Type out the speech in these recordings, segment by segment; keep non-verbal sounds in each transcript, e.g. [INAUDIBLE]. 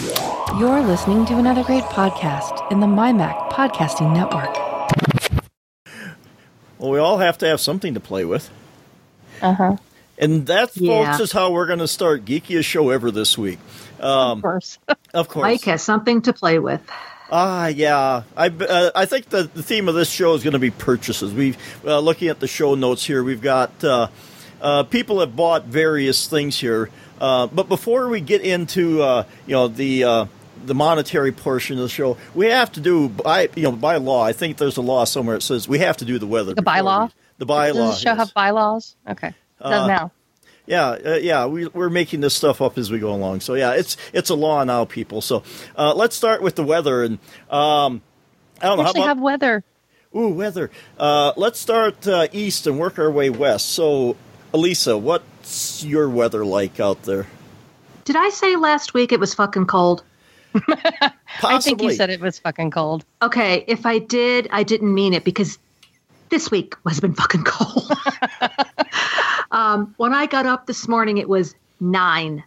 You're listening to another great podcast in the MyMac Podcasting Network. Well, we all have to have something to play with. Uh huh. And that, Yeah. folks, is how we're going to start Geekiest Show ever this week. Of course. [LAUGHS] Of course. Mike has something to play with. Ah, yeah. I uh, I think the, the theme of this show is going to be purchases. We've uh, looking at the show notes here. We've got uh, uh, people have bought various things here. Uh, but before we get into uh, you know the uh, the monetary portion of the show, we have to do by you know by law. I think there's a law somewhere that says we have to do the weather. The bylaw? we- The bylaw. Does the show yes. have bylaws? Okay. Does Uh, now. Yeah, uh, yeah, we, we're making this stuff up as we go along. So yeah, it's it's a law now, people. So uh, let's start with the weather, and um, I don't know actually about have weather. ooh weather. Uh, let's start uh, east and work our way west. So, Elisa, what's your weather like out there? Did I say last week it was fucking cold? [LAUGHS] I think you said it was fucking cold. Okay, if I did, I didn't mean it because this week has been fucking cold. [LAUGHS] um, when I got up this morning, it was nine.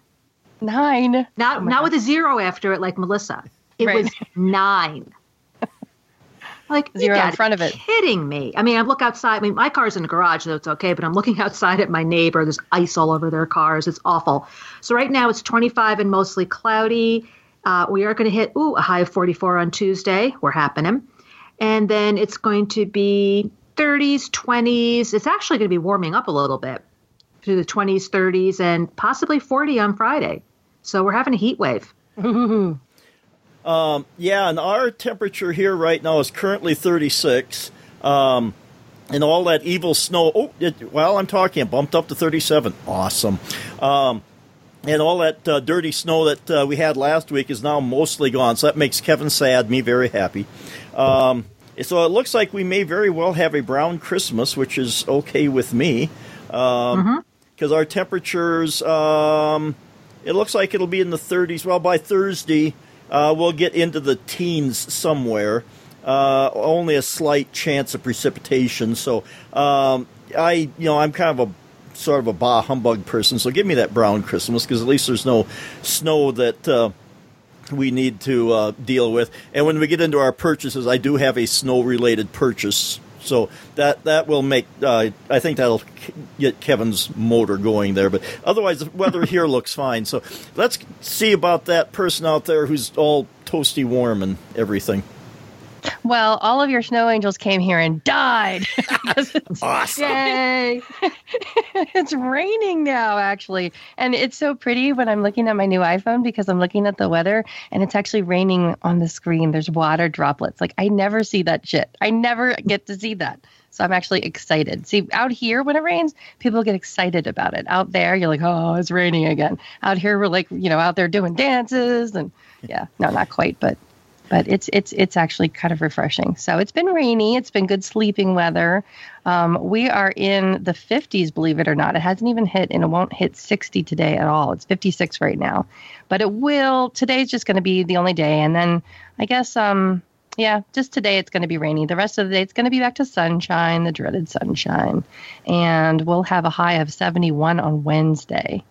Nine. Not Oh not God. with a zero after it, like Melissa. It Right. was nine. Like Zero in front of it. Kidding me? I mean, I look outside. I mean, my car's in the garage, so it's okay. But I'm looking [LAUGHS] outside at my neighbor. There's ice all over their cars. It's awful. So right now it's 25 and mostly cloudy. Uh, we are going to hit ooh a high of 44 on Tuesday. We're happening, and then it's going to be 30s, 20s. It's actually going to be warming up a little bit to the 20s, 30s, and possibly 40 on Friday. So we're having a heat wave. [LAUGHS] Yeah, and our temperature here right now is currently 36. Um, and all that evil snow. Oh, it, well, I'm talking. It bumped up to 37. Awesome. Um, and all that uh, dirty snow that uh, we had last week is now mostly gone. So that makes Kevin sad, me very happy. Um, so it looks like we may very well have a brown Christmas, which is okay with me. Because our temperatures, um, it looks like it'll be in the 30s. Well, by Thursday, uh, we'll get into the teens somewhere. Uh, only a slight chance of precipitation. So um, I, you know, I'm kind of a sort of a bah humbug person. So give me that brown Christmas because at least there's no snow that. Uh, we need to uh, deal with. And when we get into our purchases, I do have a snow related purchase. So that that will make uh, I think that'll get Kevin's motor going there. But otherwise, the weather [LAUGHS] here looks fine. So let's see about that person out there who's all toasty warm and everything. Well, all of your snow angels came here and died. [LAUGHS] Awesome. Yay! [LAUGHS] it's raining now, actually. And it's so pretty when I'm looking at my new iPhone because I'm looking at the weather and it's actually raining on the screen. There's water droplets. Like, I never see that shit. I never get to see that. So I'm actually excited. See, out here when it rains, people get excited about it. Out there, you're like, oh, it's raining again. Out here, we're like, you know, out there doing dances and yeah, no, not quite, but but it's it's it's actually kind of refreshing. So it's been rainy. It's been good sleeping weather. Um, we are in the 50s, believe it or not. It hasn't even hit, and it won't hit 60 today at all. It's 56 right now, but it will. Today's just going to be the only day, and then I guess um yeah, just today it's going to be rainy. The rest of the day it's going to be back to sunshine, the dreaded sunshine, and we'll have a high of 71 on Wednesday.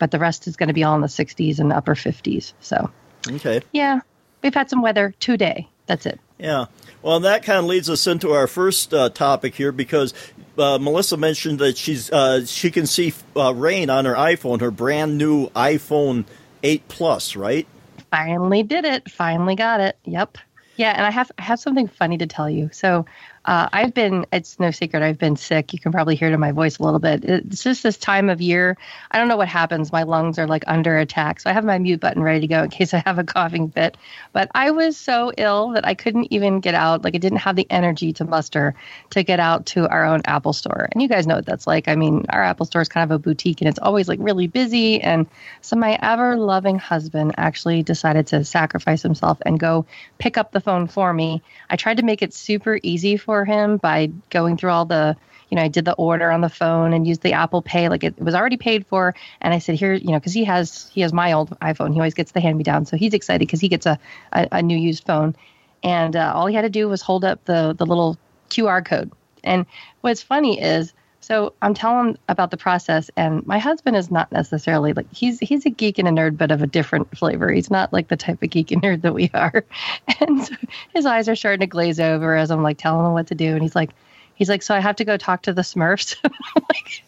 But the rest is going to be all in the 60s and the upper 50s. So Okay. yeah, we've had some weather today. That's it. Yeah. Well, that kind of leads us into our first uh, topic here because uh, Melissa mentioned that she's uh, she can see uh, rain on her iPhone, her brand new iPhone 8 Plus, right? Finally did it. Finally got it. Yep. Yeah, and I have I have something funny to tell you. So uh, I've been it's no secret I've been sick. You can probably hear it in my voice a little bit. It's just this time of year. I don't know what happens. My lungs are like under attack. So I have my mute button ready to go in [LAUGHS] case I have a coughing fit. But I was so ill that I couldn't even get out. Like I didn't have the energy to muster to get out to our own Apple store. And you guys know what that's like. I mean, our Apple store is kind of a boutique and it's always like really busy. And so my ever loving husband actually decided to sacrifice himself and go pick up the phone for me. I tried to make it super easy for him by going through all the you know, I did the order on the phone and used the Apple Pay, like it, it was already paid for. And I said, here, you know, because he has he has my old iPhone, he always gets the hand me down, so he's excited because he gets a, a a new used phone. And uh, all he had to do was hold up the the little QR code. And what's funny is, So I'm telling him about the process, and my husband is not necessarily like he's he's a geek and a nerd, but of a different flavor. He's not like the type of geek and [LAUGHS] nerd that we are, [LAUGHS] and so his eyes are starting to glaze over as I'm like telling him what to do, and he's like, he's like, so I have to go talk to the Smurfs. [LAUGHS] like,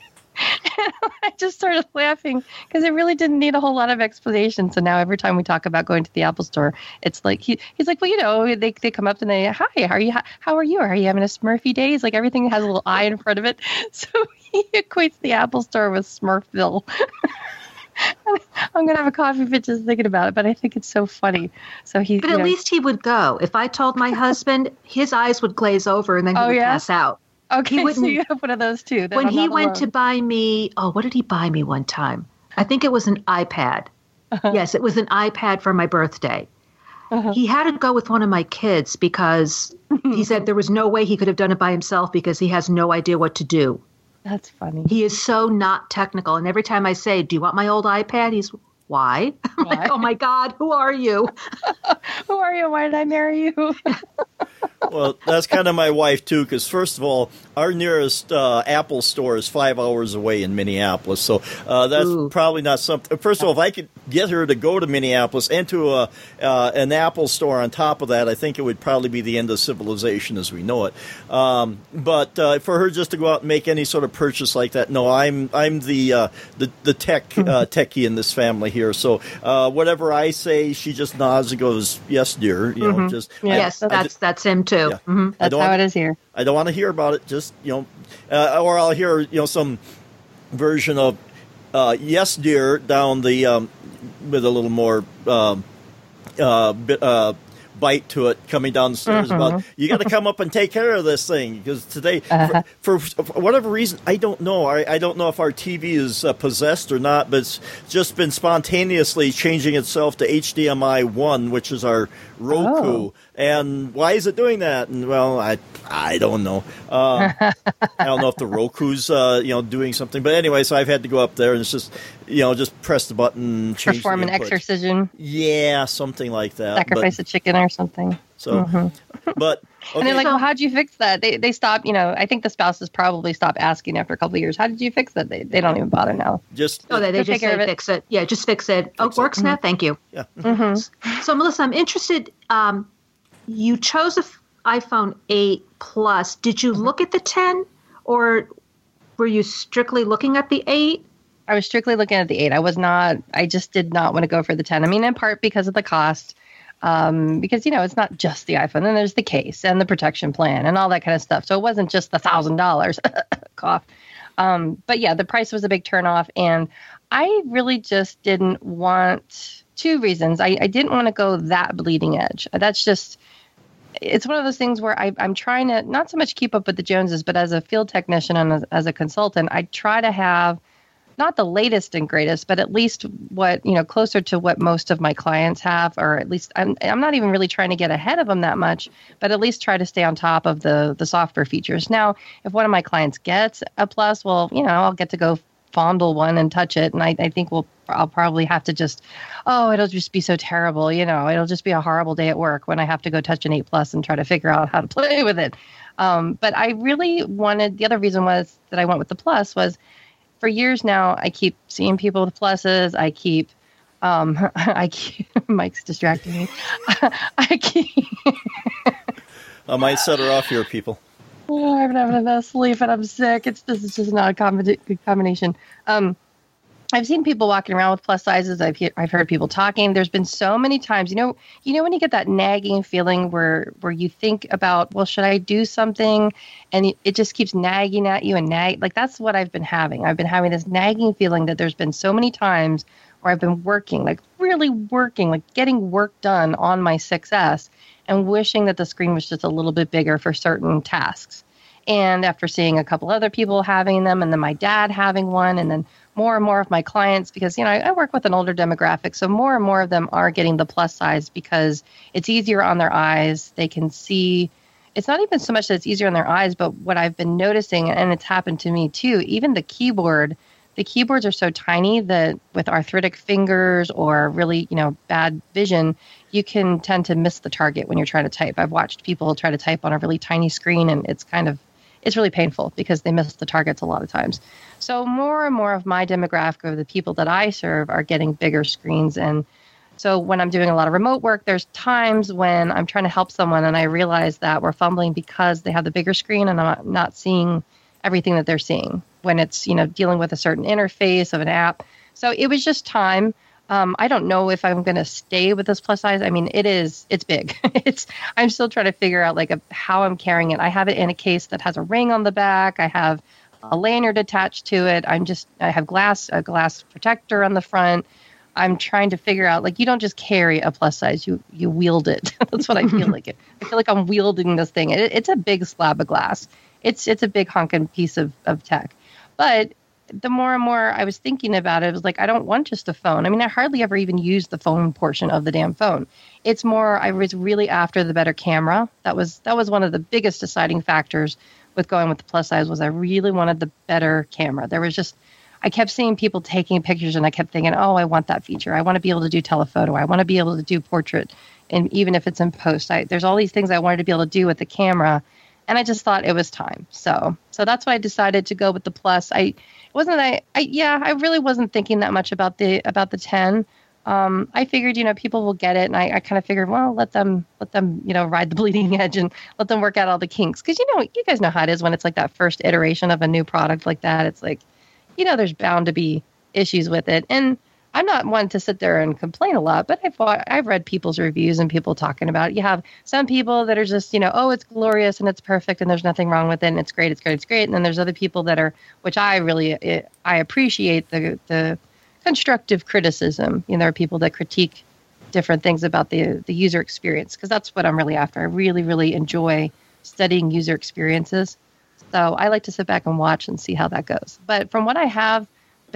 [LAUGHS] I just started laughing because it really didn't need a whole lot of explanation. So now every time we talk about going to the Apple Store, it's like he, he's like, well, you know, they, they come up and they, hi, how are you? How are you? Are you having a Smurfy days? Like everything has a little eye in front of it. [LAUGHS] So he equates the Apple Store with Smurfville. [LAUGHS] I'm gonna have a coffee fit just thinking about it, but I think it's so funny. So he, but at know, least he would go. If I told my husband, his eyes would glaze over and then he Oh, would yeah? pass out. Okay, so you [LAUGHS] have one of those too. when I'm he went alone. to buy me, oh, what did he buy me one time? I think it was an iPad. Uh-huh. Yes, it was an iPad for my birthday. He had to go with one of my kids because [LAUGHS] he said there was no way he could have done it by himself because he has no idea what to do. That's funny. He is so not technical. And every time I say, Do you want my old iPad? He's, Why? [LAUGHS] Why? like, Oh my God, who are you? [LAUGHS] Who are you? Why did I marry you? [LAUGHS] Well, that's kind of my wife too, because first of all, our nearest uh, Apple store is five hours away in Minneapolis, so uh, that's Ooh. probably not something. First of all, if I could get her to go to Minneapolis and to a, uh, an Apple store on top of that, I think it would probably be the end of civilization as we know it. Um, but uh, for her just to go out and make any sort of purchase like that, no, I'm I'm the uh, the the tech uh, techie in this family here. So uh, whatever I say, she just nods and goes, "Yes, dear." You know, just Yeah, I- yes, I that's that's him too. Yeah. hmm I That's how want- it is here. I don't want to hear about it. Just you know, uh, or I'll hear you know some version of uh, "Yes, dear" down the um, with a little more um, uh, bit, uh, bite to it coming down the stairs. About you got to come up and take care of this thing because today, for, for, for whatever reason, I don't know. I, I don't know if our TV is uh, possessed or not, but it's just been spontaneously changing itself to HDMI one, which is our Roku. Oh. And why is it doing that? And well, I I don't know. Uh, [LAUGHS] I don't know if the Roku's uh, you know doing something, but anyway, so I've had to go up there and it's just you know just press the button, change Perform the an exorcism, Yeah, something like that. sacrifice But, a chicken or something. so, but okay. And they're like, well, how'd you fix that? They they stop, you know, I think the spouses probably stop asking after a couple of years, how did you fix that? They, they don't even bother now. just Oh, they, they Go just take care of say it. fix it. Yeah, just fix it. oh, it. works now. Thank you. yeah. So, Melissa, I'm interested. Um, you chose a f- iPhone 8 Plus. Did you look at the 10, or were you strictly looking at the 8? I was strictly looking at the eight. I was not. I just did not want to go for the ten. I mean, in part because of the cost, um, because you know it's not just the iPhone. Then there's the case and the protection plan and all that kind of stuff. So it wasn't just the thousand dollars. [LAUGHS] Cough. Um, but yeah, the price was a big turnoff, and I really just didn't want two reasons. I, I didn't want to go that bleeding edge. That's just it's one of those things where I, I'm trying to not so much keep up with the Joneses, but as a field technician and as, as a consultant, I try to have not the latest and greatest, but at least what you know closer to what most of my clients have, or at least I'm I'm not even really trying to get ahead of them that much, but at least try to stay on top of the the software features. Now, if one of my clients gets a plus, well, you know, I'll get to go fondle one and touch it, and I, I think we'll I'll probably have to just oh it'll just be so terrible, you know, it'll just be a horrible day at work when I have to go touch an eight plus and try to figure out how to [LAUGHS] play with it. Um, but I really wanted the other reason was that I went with the plus was for years now I keep seeing people with pluses. I keep um [LAUGHS] I keep [LAUGHS] Mike's distracting me. I keep I might set her off here, people. Oh, I've been having enough sleep and I'm sick. It's this is just not a combina- good combination. Um I've seen people walking around with plus sizes. I've he- I've heard people talking. There's been so many times, you know, you know when you get that nagging feeling where where you think about, well, should I do something, and it- it just keeps nagging at you and nag. Like that's what I've been having. I've been having this nagging feeling that there's been so many times where I've been working, like really working, like getting work done on my 6S, and wishing that the screen was just a little bit bigger for certain tasks. And after seeing a couple other people having them, and then my dad having one, and then more and more of my clients, because you know I, I work with an older demographic, so more and more of them are getting the plus size because it's easier on their eyes. They can see. It's not even so much that it's easier on their eyes, but what I've been noticing, and it's happened to me too. Even the keyboard, the keyboards are so tiny that with arthritic fingers or really you know bad vision, you can tend to miss the target when you're trying to type. I've watched people try to type on a really tiny screen, and it's kind of it's really painful because they miss the targets a lot of times. So more and more of my demographic of the people that I serve are getting bigger screens and so when I'm doing a lot of remote work, there's times when I'm trying to help someone and I realize that we're fumbling because they have the bigger screen and I'm not seeing everything that they're seeing when it's, you know, dealing with a certain interface of an app. So it was just time. Um, I don't know if I'm going to stay with this plus size. I mean, it is, it's big. [LAUGHS] it's, I'm still trying to figure out like a, how I'm carrying it. I have it in a case that has a ring on the back. I have a lanyard attached to it. I'm just, I have glass, a glass protector on the front. I'm trying to figure out like you don't just carry a plus size, you you wield it. [LAUGHS] That's what I feel like. It. I feel like I'm wielding this thing. It, it's a big slab of glass. It's it's a big honking piece of of tech. But the more and more I was thinking about it, it was like I don't want just a phone. I mean, I hardly ever even use the phone portion of the damn phone. It's more I was really after the better camera. That was that was one of the biggest deciding factors with going with the plus size was I really wanted the better camera. There was just I kept seeing people taking pictures and I kept thinking, oh, I want that feature. I want to be able to do telephoto. I want to be able to do portrait. And even if it's in post, I, there's all these things I wanted to be able to do with the camera. And I just thought it was time. So, so that's why I decided to go with the plus. I wasn't, I, I, yeah, I really wasn't thinking that much about the, about the 10. Um, I figured, you know, people will get it, and I, I kind of figured, well, let them, let them, you know, ride the [LAUGHS] bleeding edge and let them work out all the kinks, because you know, you guys know how it is when it's like that first iteration of a new product like that. It's like, you know, there's bound to be issues with it. And I'm not one to sit there and complain a lot, but I've I've read people's reviews and people talking about it. You have some people that are just, you know, oh, it's glorious and it's perfect and there's nothing wrong with it and it's great, it's great, it's great. And then there's other people that are, which I really eh, I appreciate the the constructive criticism. You know, there are people that critique different things about the the user experience because that's what I'm really after. I really really enjoy studying user experiences. So I like to sit back and watch and see how that goes. But from what I have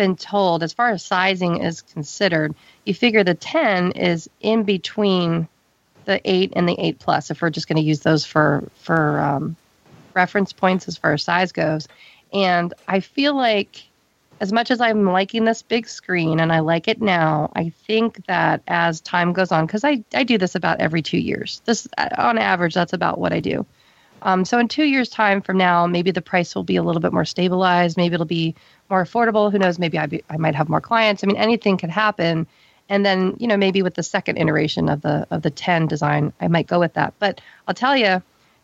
been told, as far as sizing is considered, you figure the 10 is in between the 8 and the 8 plus, if we're just going to use those for, for um, reference points as far as size goes. And I feel like as much as I'm liking this big screen and I like it now, I think that as time goes on, because I, I do this about every two years. This on average, that's about what I do. Um, so in two years' time from now, maybe the price will be a little bit more stabilized. Maybe it'll be more affordable. Who knows? Maybe I, be, I might have more clients. I mean, anything could happen. And then you know maybe with the second iteration of the of the 10 design, I might go with that. But I'll tell you,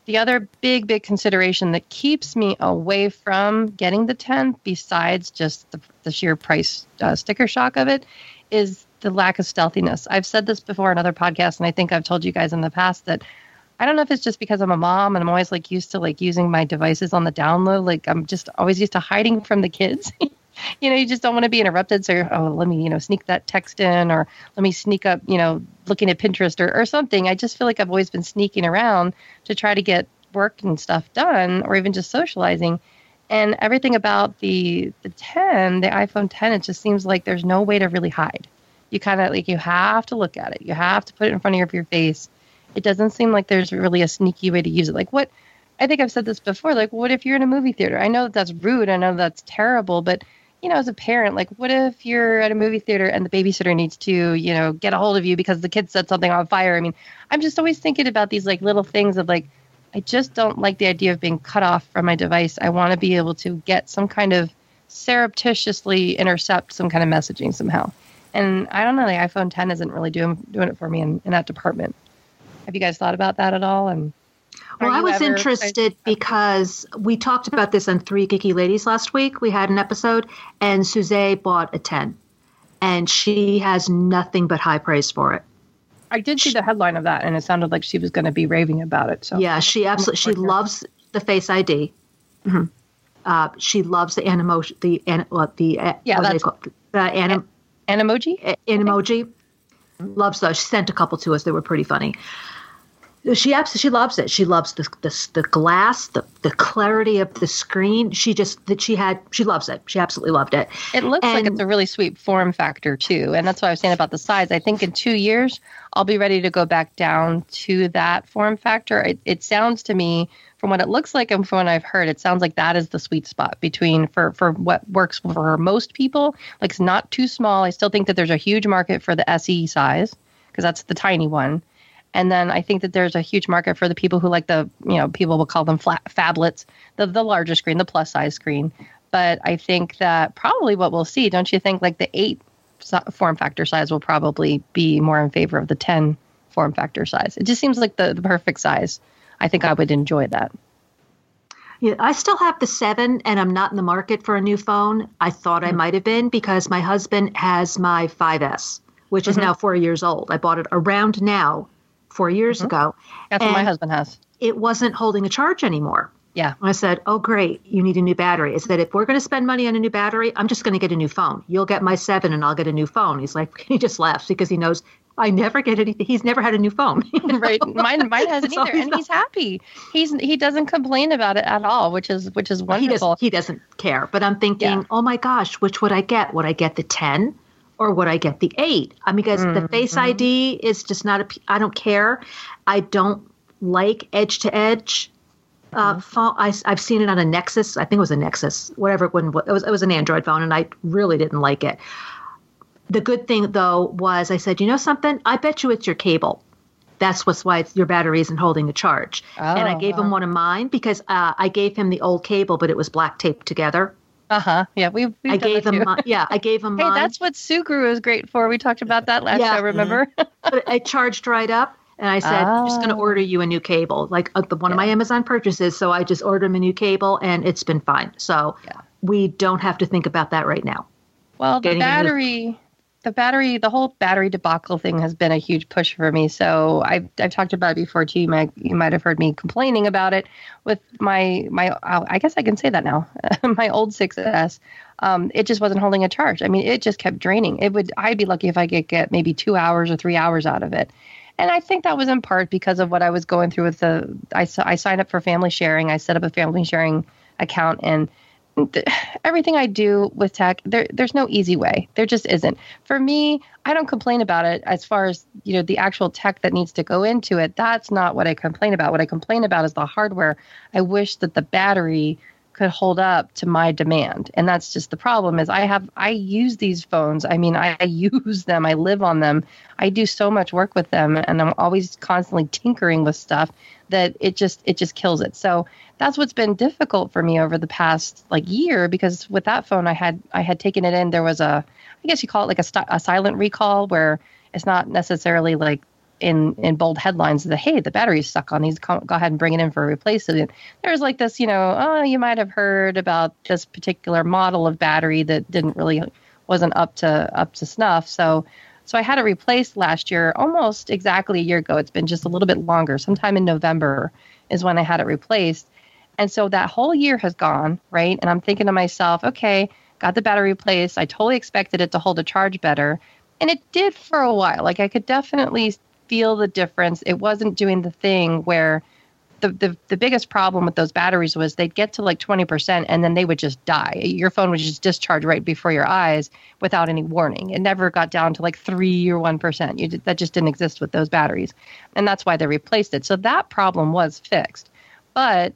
the other big big consideration that keeps me away from getting the 10, besides just the, the sheer price uh, sticker shock of it, is the lack of stealthiness. I've said this before in other podcasts, and I think I've told you guys in the past that I don't know if it's just because I'm a mom and I'm always like used to like using my devices on the download. Like I'm just always used to hiding from the kids. [LAUGHS] you know, you just don't want to be interrupted. So, oh, let me, you know, sneak that text in or let me sneak up, you know, looking at Pinterest or, or something. I just feel like I've always been sneaking around to try to get work and stuff done or even just socializing. And everything about the the 10, the iPhone 10, it just seems like there's no way to really hide. You kind of like you have to look at it. You have to put it in front of your face it doesn't seem like there's really a sneaky way to use it. Like what I think I've said this before. Like, what if you're in a movie theater? I know that that's rude. I know that's terrible, but you know, as a parent, like, what if you're at a movie theater and the babysitter needs to, you know, get a hold of you because the kid set something on fire? I mean, I'm just always thinking about these like little things of like, I just don't like the idea of being cut off from my device. I want to be able to get some kind of surreptitiously intercept some kind of messaging somehow. And I don't know, the iPhone 10 isn't really doing doing it for me in, in that department. Have you guys thought about that at all? And well, I was interested because we talked about this on Three Geeky Ladies last week. We had an episode, and Suze bought a 10, and she has nothing but high praise for it. I did see the headline of that, and it sounded like she was going to be raving about it. So yeah, she absolutely she loves the Face ID. Mm-hmm. Uh, she loves the animoji, the an, well, the uh, yeah, that's the anim, an, emoji, an emoji. Loves those. She sent a couple to us. They were pretty funny she absolutely she loves it. She loves the the, the glass, the, the clarity of the screen. She just that she had she loves it. She absolutely loved it. It looks and, like it's a really sweet form factor too, and that's what I was saying about the size. I think in two years I'll be ready to go back down to that form factor. It, it sounds to me from what it looks like and from what I've heard, it sounds like that is the sweet spot between for for what works for most people. Like it's not too small. I still think that there's a huge market for the SE size because that's the tiny one And then I think that there's a huge market for the people who like the, you know, people will call them flat phablets, the the larger screen, the plus size screen. But I think that probably what we'll see, don't you think, like the eight form factor size will probably be more in favor of the 10 form factor size. It just seems like the, the perfect size. I think I would enjoy that. Yeah, I still have the seven, and I'm not in the market for a new phone. I thought mm-hmm. I might have been because my husband has my 5S, which mm-hmm. is now four years old. I bought it around now, four years mm-hmm. ago. That's what my husband has. It wasn't holding a charge anymore. Yeah. I said, Oh, great. You need a new battery. I said, If we're going to spend money on a new battery, I'm just going to get a new phone. You'll get my seven and I'll get a new phone. He's like, [LAUGHS] He just laughs because he knows I never get anything. He's never had a new phone. [LAUGHS] right. Mine, mine hasn't [LAUGHS] so either. And he's happy. He's, he doesn't complain about it at all, which is, which is wonderful. He, does, he doesn't care. But I'm thinking, yeah. Oh my gosh, which would I get? Would I get the 10? Or would I get the eight? I mean, because mm-hmm. the Face ID is just not a. I don't care. I don't like edge to edge uh, mm-hmm. phone, I, have seen it on a Nexus. I think it was a Nexus, whatever it, it was. It was an Android phone, and I really didn't like it. The good thing though was I said, you know something? I bet you it's your cable. That's what's why your battery isn't holding a charge. Oh, and I gave him one of mine because uh, I gave him the old cable, but it was black taped together. Uh huh. Yeah, we. I gave. My, yeah, I gave him. [LAUGHS] hey, mine. that's what Sugru is great for. We talked about that last yeah. show. Remember? but I charged right up. And I said, I'm just going to ah. order you a new cable, like uh, the, one yeah. of my Amazon purchases. So I just ordered him a new cable and it's been fine. So yeah. we don't have to think about that right now. Well, the battery, the battery, the whole battery debacle thing has been a huge push for me. So I've, I've talked about it before too. You might, you might have heard me complaining about it with my, my, I guess I can say that now, [LAUGHS] my old 6S. Um, it just wasn't holding a charge. I mean, it just kept draining. It would, I'd be lucky if I could get maybe two hours or three hours out of it. And I think that was in part because of what I was going through with the, I, I signed up for family sharing. I set up a family sharing account and everything I do with tech, there, there's no easy way. There just isn't. For me, I don't complain about it as far as you know the actual tech that needs to go into it. That's not what I complain about. What I complain about is the hardware. I wish that the battery could hold up to my demand. And that's just the problem is i have i use these phones. I mean I, I, [LAUGHS] use them. I live on them. I do so much work with them and i'm always constantly tinkering with stuff that it just it just kills it. So that's what's been difficult for me over the past like year because with that phone i had i had taken it in. There was a i guess you call it like a, st- a silent recall where it's not necessarily like in mm-hmm. in bold headlines that hey the battery's stuck on. These go ahead and bring it in for a replacement. There's like this you know oh you might have heard about this particular model of battery that didn't really wasn't up to up to snuff. So so i had it replaced last year almost exactly a year ago. It's been just a little bit longer sometime in november is when i had it replaced. And so that whole year has gone right? And i'm thinking to myself okay got the battery replaced. I totally expected it to hold a charge better. And it did for a while. Like i could definitely feel the difference. It wasn't doing the thing where the, the, the biggest problem with those batteries was they'd get to like 20% and then they would just die. Your phone would just discharge right before your eyes without any warning. It never got down to like 3 or 1%. You, that just didn't exist with those batteries. And that's why they replaced it. So that problem was fixed. But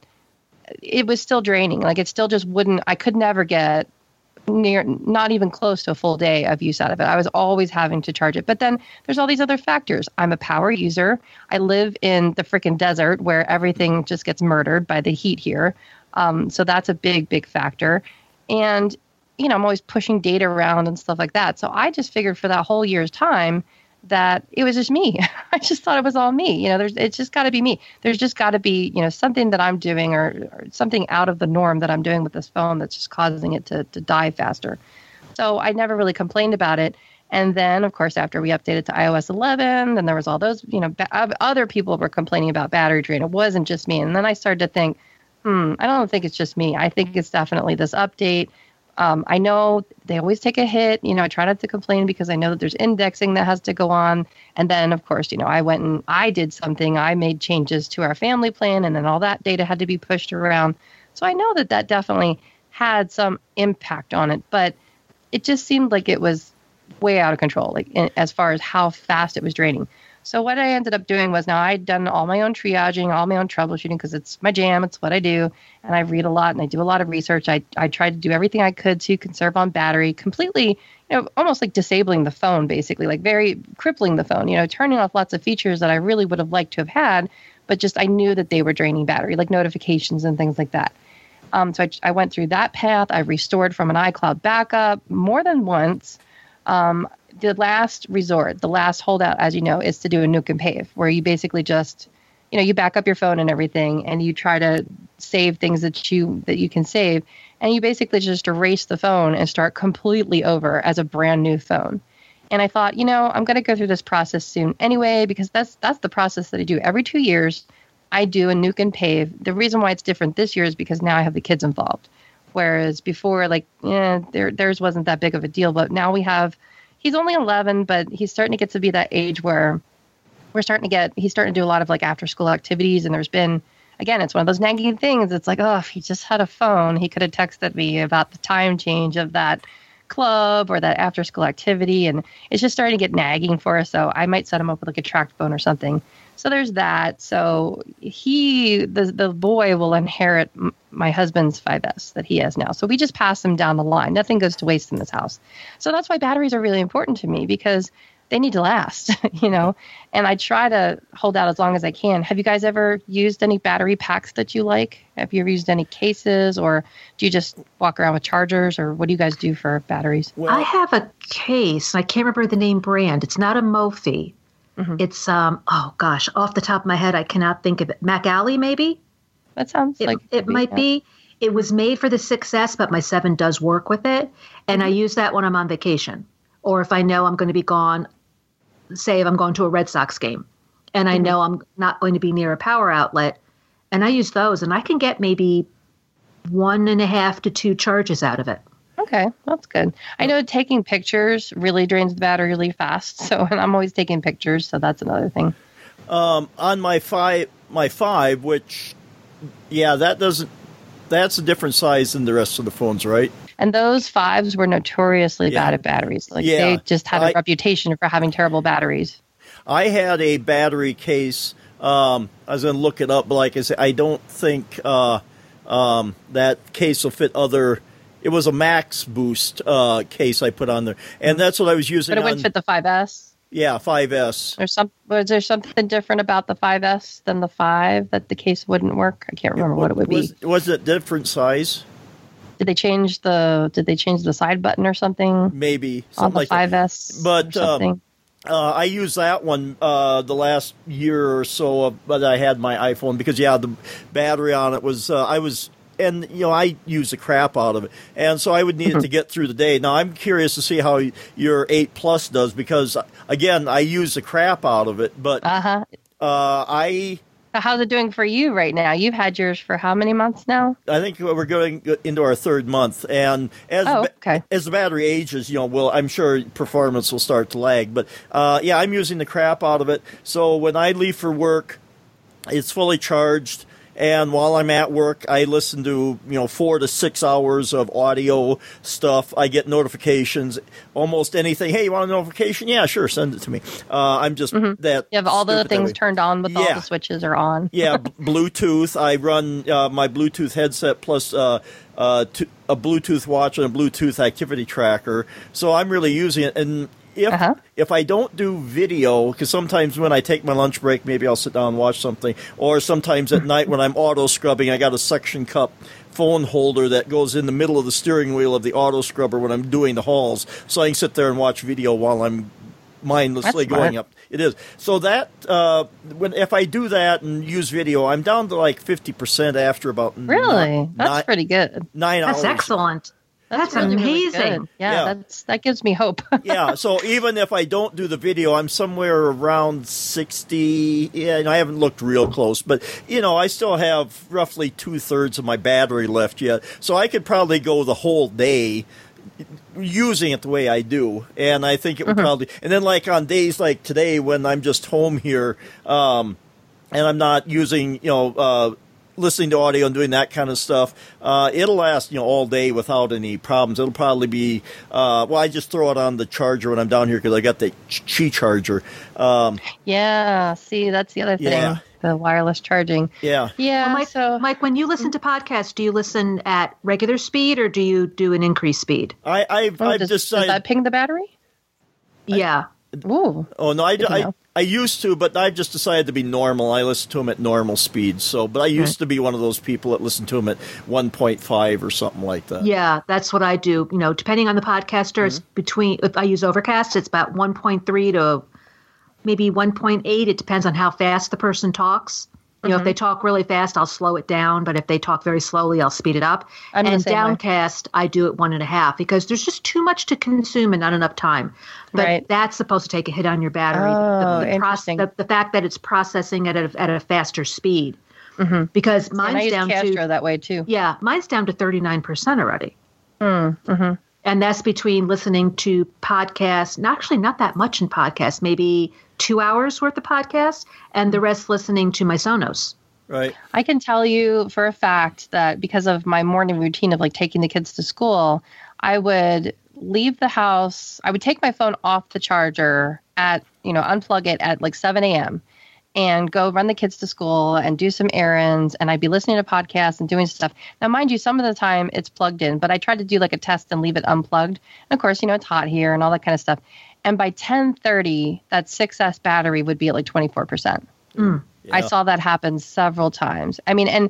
it was still draining. Like it still just wouldn't, I could never get near not even close to a full day of use out of it. I was always having to charge it. But then there's all these other factors. I'm a power user. I live in the freaking desert where everything just gets murdered by the heat here. Um, so that's a big, big factor. And, you know, I'm always pushing data around and stuff like that. So I just figured for that whole year's time, that it was just me. [LAUGHS] I just thought it was all me. You know, there's it's just got to be me. There's just got to be you know something that I'm doing or, or, something out of the norm that I'm doing with this phone that's just causing it to to die faster. So I never really complained about it. And then, of course, after we updated to iOS 11, then there was all those, you know, ba- other people were complaining about battery drain. It wasn't just me. And then I started to think, hmm, I don't think it's just me. I think it's definitely this update um, I know they always take a hit. You know, I try not to complain because I know that there's indexing that has to go on. And then, of course, you know, I went and I did something. I made changes to our family plan, and then all that data had to be pushed around. So I know that that definitely had some impact on it, but it just seemed like it was way out of control, like in, as far as how fast it was draining. So what I ended up doing was now I'd done all my own triaging, all my own troubleshooting because it's my jam, it's what I do, and I read a lot and I do a lot of research. I I tried to do everything I could to conserve on battery, completely, you know, almost like disabling the phone basically, like very crippling the phone, you know, turning off lots of features that I really would have liked to have had, but just I knew that they were draining battery, like notifications and things like that. Um, so I, I went through that path. I restored from an iCloud backup more than once. Um, the last resort, the last holdout, as you know, is to do a nuke and pave, where you basically just, you know, you back up your phone and everything, and you try to save things that you that you can save, and you basically just erase the phone and start completely over as a brand new phone. And I thought, you know, I'm going to go through this process soon anyway because that's that's the process that I do every two years. I do a nuke and pave. The reason why it's different this year is because now I have the kids involved. Whereas before, like, yeah, there, theirs wasn't that big of a deal. But now we have he's only 11, but he's starting to get to be that age where we're starting to get, he's starting to do a lot of like after school activities. And there's been, again, it's one of those nagging things. It's like, oh, if he just had a phone, he could have texted me about the time change of that club or that after school activity. And it's just starting to get nagging for us. So I might set him up with like a tracked phone or something. So there's that. So he, the the boy, will inherit m- my husband's 5S that he has now. So we just pass them down the line. Nothing goes to waste in this house. So that's why batteries are really important to me because they need to last, [LAUGHS] you know. And I try to hold out as long as I can. Have you guys ever used any battery packs that you like? Have you ever used any cases, or do you just walk around with chargers, or what do you guys do for batteries? Well, I have a case. I can't remember the name brand. It's not a Mophie. Mhm. It's um oh gosh, off the top of my head, I cannot think of it. Macally, maybe That sounds it, like it might yeah. be. It was made for the 6S, but my 7 does work with it, and I Mm-hmm. use that when I'm on vacation, or if I know I'm going to be gone. Say if I'm going to a Red Sox game, and Mm-hmm. I know I'm not going to be near a power outlet, and I use those, and I can get maybe one and a half to two charges out of it. Okay, that's good. I know taking pictures really drains the battery really fast. So, and [LAUGHS] I'm always taking pictures, so that's another thing. Um, on my five, my five, which, yeah, that doesn't. That's a different size than the rest of the phones, right? And those fives were notoriously Yeah. bad at batteries. Like Yeah. they just had a I- reputation for having terrible batteries. I had a battery case. Um, I was going to look it up, but like I said, I don't think uh, um, that case will fit other. It was a Max Boost uh, case I put on there, and that's what I was using. But it wouldn't fit the 5S. yeah, 5S. There's some was there something different about the 5S than the 5 that the case wouldn't work? I can't remember what it would be. Was, was it different size? Did they change the did they change the side button or something Maybe on the like that. 5S But, or um. Uh, I used that one uh, the last year or so, of, but I had my iPhone because yeah, the battery on it was uh, I was. And you know I use the crap out of it, and so I would need it to [LAUGHS] get through the day. Now I'm curious to see how your eight plus does because again I use the crap out of it, but Uh-huh. uh, I how's it doing for you right now? You've had yours for how many months now? I think we're going into our third month, and as Oh, the ba- okay. as the battery ages, you know, well, I'm sure performance will start to lag. But uh, yeah, I'm using the crap out of it. So when I leave for work, it's fully charged. And while I'm at work, I listen to you know four to six hours of audio stuff. I get notifications, almost anything. Hey, you want a notification? Yeah, sure, send it to me. Uh, I'm just that. Mm-hmm. You have all the things turned on with all the switches are on. yeah, [LAUGHS] Bluetooth. I run uh, my Bluetooth headset plus uh, uh, t- a Bluetooth watch and a Bluetooth activity tracker. So I'm really using it. And if Uh-huh. if I don't do video, because sometimes when I take my lunch break, maybe I'll sit down and watch something, or sometimes at night when I'm auto scrubbing, I got a suction cup phone holder that goes in the middle of the steering wheel of the auto scrubber when I'm doing the hauls, so I can sit there and watch video while I'm mindlessly going up. It is. So that uh, when if I do that and use video, I'm down to like fifty percent after about Really? ni- That's pretty good. nine That's hours. excellent. That's, really, really amazing. good. yeah, Yeah. that's that gives me hope. [LAUGHS] yeah. So even if I don't do the video, I'm somewhere around sixty. Yeah, and I haven't looked real close, but you know, I still have roughly two thirds of my battery left yet. So I could probably go the whole day using it the way I do, and I think it would probably. And then like on days like today when I'm just home here, um, and I'm not using you know uh, listening to audio and doing that kind of stuff, uh, it'll last you know all day without any problems. It'll probably be uh, well, I just throw it on the charger when I'm down here because I got the Qi charger. Um, Yeah. See, that's the other thing. Yeah. The wireless charging. yeah, Yeah. Well, Mike, so Mike, when you listen to podcasts, do you listen at regular speed or do you do an increased speed? I, I've, oh, I've does, does that ping the battery? yeah. Ooh. Oh no, I, I. I used to, but I've just decided to be normal. I listen to them at normal speed. So, but I used to be one of those people that listen to them at 1.5 or something like that. Yeah, that's what I do. You know, depending on the podcaster, it's mm-hmm. between, if I use Overcast, it's about 1.3 to maybe 1.8. It depends on how fast the person talks. You know, if they talk really fast, I'll slow it down. But if they talk very slowly, I'll speed it up. I'm and same way. Downcast, I do it one and a half because there's just too much to consume and not enough time. But Right. that's supposed to take a hit on your battery. Oh, the, the, interesting. the, the fact that it's processing at a, at a faster speed. Because And I mine's down Castro to that way too. yeah, mine's down to 39% already. Mm-hmm. And that's between listening to podcasts, not actually not that much in podcasts, maybe two hours worth of podcasts, and the rest listening to my Sonos. Right. I can tell you for a fact that because of my morning routine of like taking the kids to school, I would leave the house. I would take my phone off the charger at, you know, unplug it at like 7 a.m. and go run the kids to school and do some errands. And I'd be listening to podcasts and doing stuff. Now, mind you, some of the time it's plugged in, but I tried to do like a test and leave it unplugged. And of course, you know, it's hot here and all that kind of stuff. And by 10:30, that 6S battery would be at like 24%. Hmm. I Yeah. saw that happen several times. I mean, and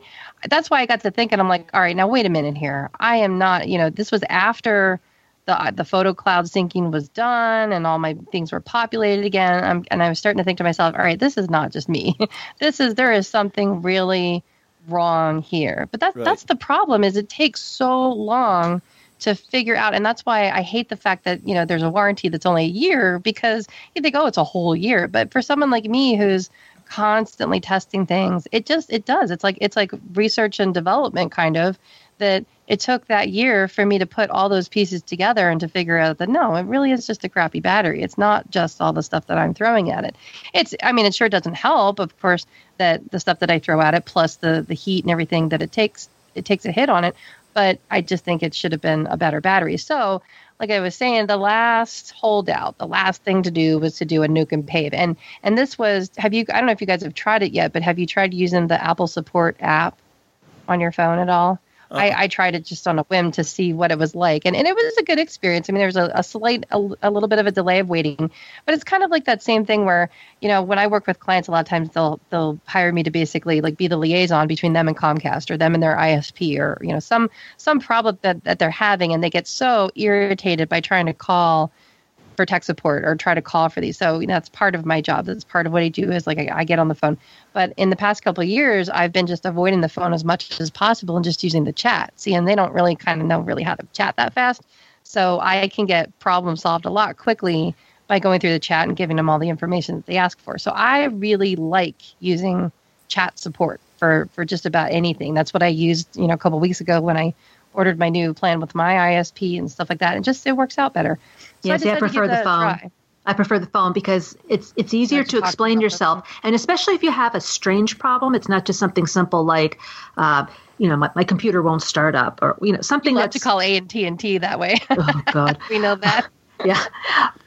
that's why I got to thinking. I'm like, all right, now wait a minute here. I am not. You know, this was after the uh, the photo cloud syncing was done and all my things were populated again. I'm, and I was starting to think to myself, all right, this is not just me. [LAUGHS] this is there is something really wrong here. But that's Right. that's the problem. Is it takes so long to figure out. And that's why i hate the fact that you know there's a warranty that's only a year because you think oh it's a whole year. But for someone like me who's constantly testing things it just it does. It's like it's like research and development kind of that it took that year for me to put all those pieces together and to figure out that no it really is just a crappy battery. It's not just all the stuff that i'm throwing at it. It's i mean it sure doesn't help of course that the stuff that i throw at it plus the the heat and everything that it takes it takes a hit on it but I just think it should have been a better battery. So, like I was saying, the last holdout, the last thing to do was to do a nuke and pave. And and this was have you I don't know if you guys have tried it yet, but have you tried using the Apple Support app on your phone at all? I, uh-huh. I tried it just on a whim to see what it was like, and, and it was a good experience. I mean, there was a, a slight, a, a little bit of a delay of waiting, but it's kind of like that same thing where you know when I work with clients, a lot of times they'll they'll hire me to basically like be the liaison between them and Comcast or them and their ISP or you know some some problem that that they're having, and they get so irritated by trying to call for tech support or try to call for these. So you know, that's part of my job. That's part of what I do is like I, I get on the phone. But in the past couple of years, I've been just avoiding the phone as much as possible and just using the chat. See, and they don't really kind of know really how to chat that fast. So I can get problem solved a lot quickly by going through the chat and giving them all the information that they ask for. So I really like using chat support for for just about anything. That's what I used, you know, a couple weeks ago when I ordered my new plan with my ISP and stuff like that. And just it works out better. So Yeah, see, I prefer the phone. try. I prefer the phone because it's it's easier to explain yourself, and especially if you have a strange problem. It's not just something simple like, uh, you know, my, my computer won't start up, or you know, something that's to call A and T and T that way. oh god, [LAUGHS] we know that. Yeah.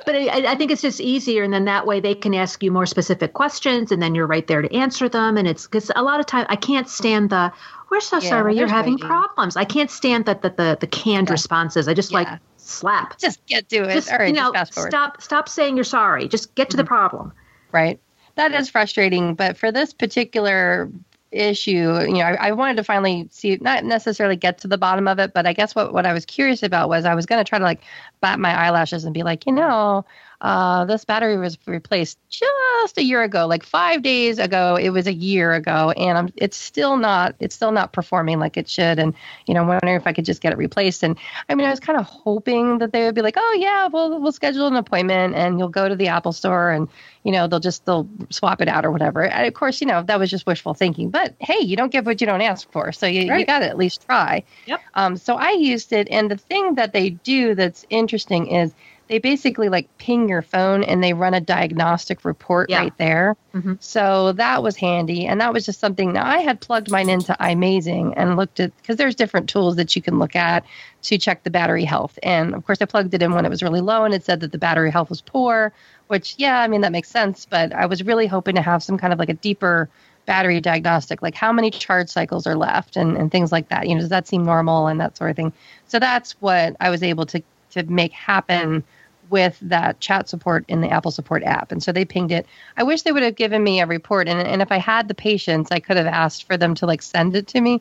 But I, I think it's just easier, and then that way they can ask you more specific questions, and then you're right there to answer them. And it's because a lot of time I can't stand the "We're so Yeah, sorry you're having waiting. problems." I can't stand that the, the the canned Yeah. responses. I just like slap. Just get to it. Just All right, you know, stop stop saying you're sorry. Just get to the mm-hmm. problem. Right. That is frustrating. But for this particular issue, you know, I, I wanted to finally see, not necessarily get to the bottom of it, but I guess what, what I was curious about was I was going to try to like bat my eyelashes and be like, you know, uh, this battery was replaced just a year ago, like five days ago. It was a year ago, and I'm, it's still not, it's still not performing like it should. And you know, I'm wondering if I could just get it replaced. And I mean, I was kind of hoping that they would be like, oh yeah, we'll we'll schedule an appointment, and you'll go to the Apple Store, and you know, they'll just they'll swap it out or whatever. And of course, you know, that was just wishful thinking. But hey, you don't give what you don't ask for, so you, you got to at least try. Yep. Um, so I used it, and the thing that they do that's interesting is they basically like ping your phone and they run a diagnostic report Yeah. right there. Mhm. So that was handy. And that was just something now I had plugged mine into iMazing and looked at because there's different tools that you can look at to check the battery health. And of course, I plugged it in when it was really low and it said that the battery health was poor, which, yeah, I mean, that makes sense. But I was really hoping to have some kind of like a deeper battery diagnostic, like how many charge cycles are left and, and things like that. You know, does that seem normal and that sort of thing? So that's what I was able to to make happen with that chat support in the Apple Support app. And so they pinged it. I wish they would have given me a report. And, and if I had the patience, I could have asked for them to like send it to me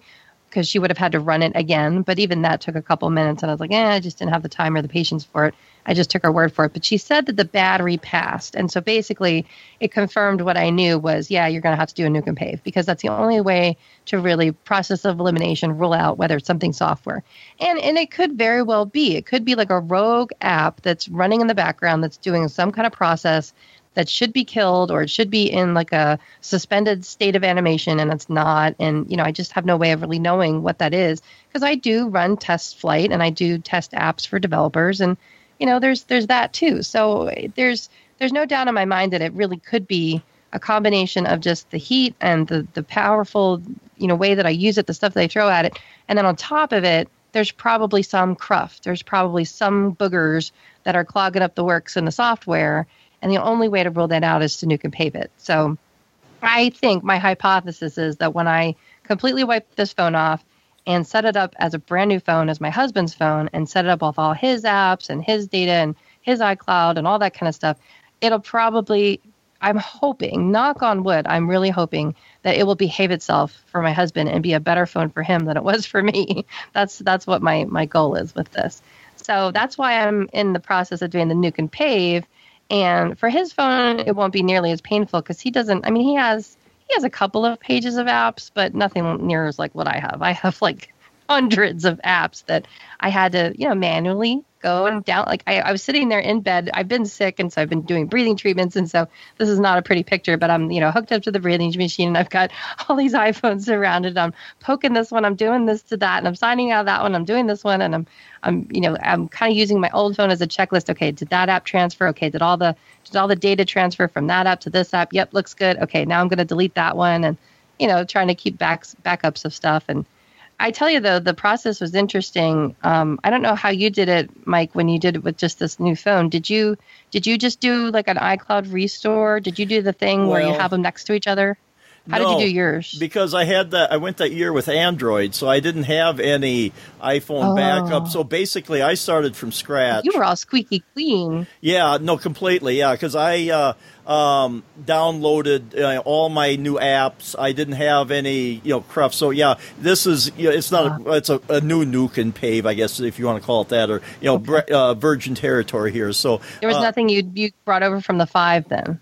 because she would have had to run it again. But even that took a couple minutes. And I was like, eh, I just didn't have the time or the patience for it. I just took her word for it. But she said that the battery passed. And so basically, it confirmed what I knew was, yeah, you're going to have to do a nuke and pave because that's the only way to really process of elimination rule out whether it's something software. And and it could very well be. It could be like a rogue app that's running in the background that's doing some kind of process that should be killed or it should be in like a suspended state of animation and it's not. And you know i just have no way of really knowing what that is because i do run test flight and i do test apps for developers and you know there's there's that too. So there's there's no doubt in my mind that it really could be a combination of just the heat and the the powerful you know way that i use it the stuff that i throw at it. And then on top of it there's probably some cruft there's probably some boogers that are clogging up the works in the software and the only way to rule that out is to nuke and pave it. So I think my hypothesis is that when I completely wipe this phone off and set it up as a brand new phone as my husband's phone and set it up with all his apps and his data and his iCloud and all that kind of stuff, it'll probably I'm hoping, knock on wood, I'm really hoping that it will behave itself for my husband and be a better phone for him than it was for me. [LAUGHS] That's that's what my my goal is with this. So that's why I'm in the process of doing the nuke and pave and for his phone, it won't be nearly as painful because he doesn't. I mean, he has he has a couple of pages of apps, but nothing near as like what I have. I have like hundreds of apps that I had to, you know, manually go and down. Like I, I was sitting there in bed. I've been sick, and so I've been doing breathing treatments, and so this is not a pretty picture. But I'm, you know, hooked up to the breathing machine, and I've got [LAUGHS] all these iPhones surrounded. I'm poking this one, I'm doing this to that, and I'm signing out of that one. I'm doing this one, and I'm, I'm, you know, I'm kind of using my old phone as a checklist. Okay, did that app transfer? Okay, did all the did all the data transfer from that app to this app? Yep, looks good. Okay, now I'm going to delete that one, and you know, trying to keep backs backups of stuff and I tell you though, the process was interesting. Um, I don't know how you did it, Mike, when you did it with just this new phone. Did you did you just do like an iCloud restore? Did you do the thing where you have them next to each other? How No, did you do yours? Because I had that, I went that year with Android, so I didn't have any iPhone Oh. backup. So basically, I started from scratch. you were all squeaky clean. Yeah, no, completely. Yeah, because I uh, um, downloaded uh, all my new apps. I didn't have any, you know, cruft. So yeah, this is, you know, it's not, a, it's a, a new nuke and pave, I guess, if you want to call it that, or you know, bre- uh, virgin territory here. So There was uh, nothing you you brought over from the five then,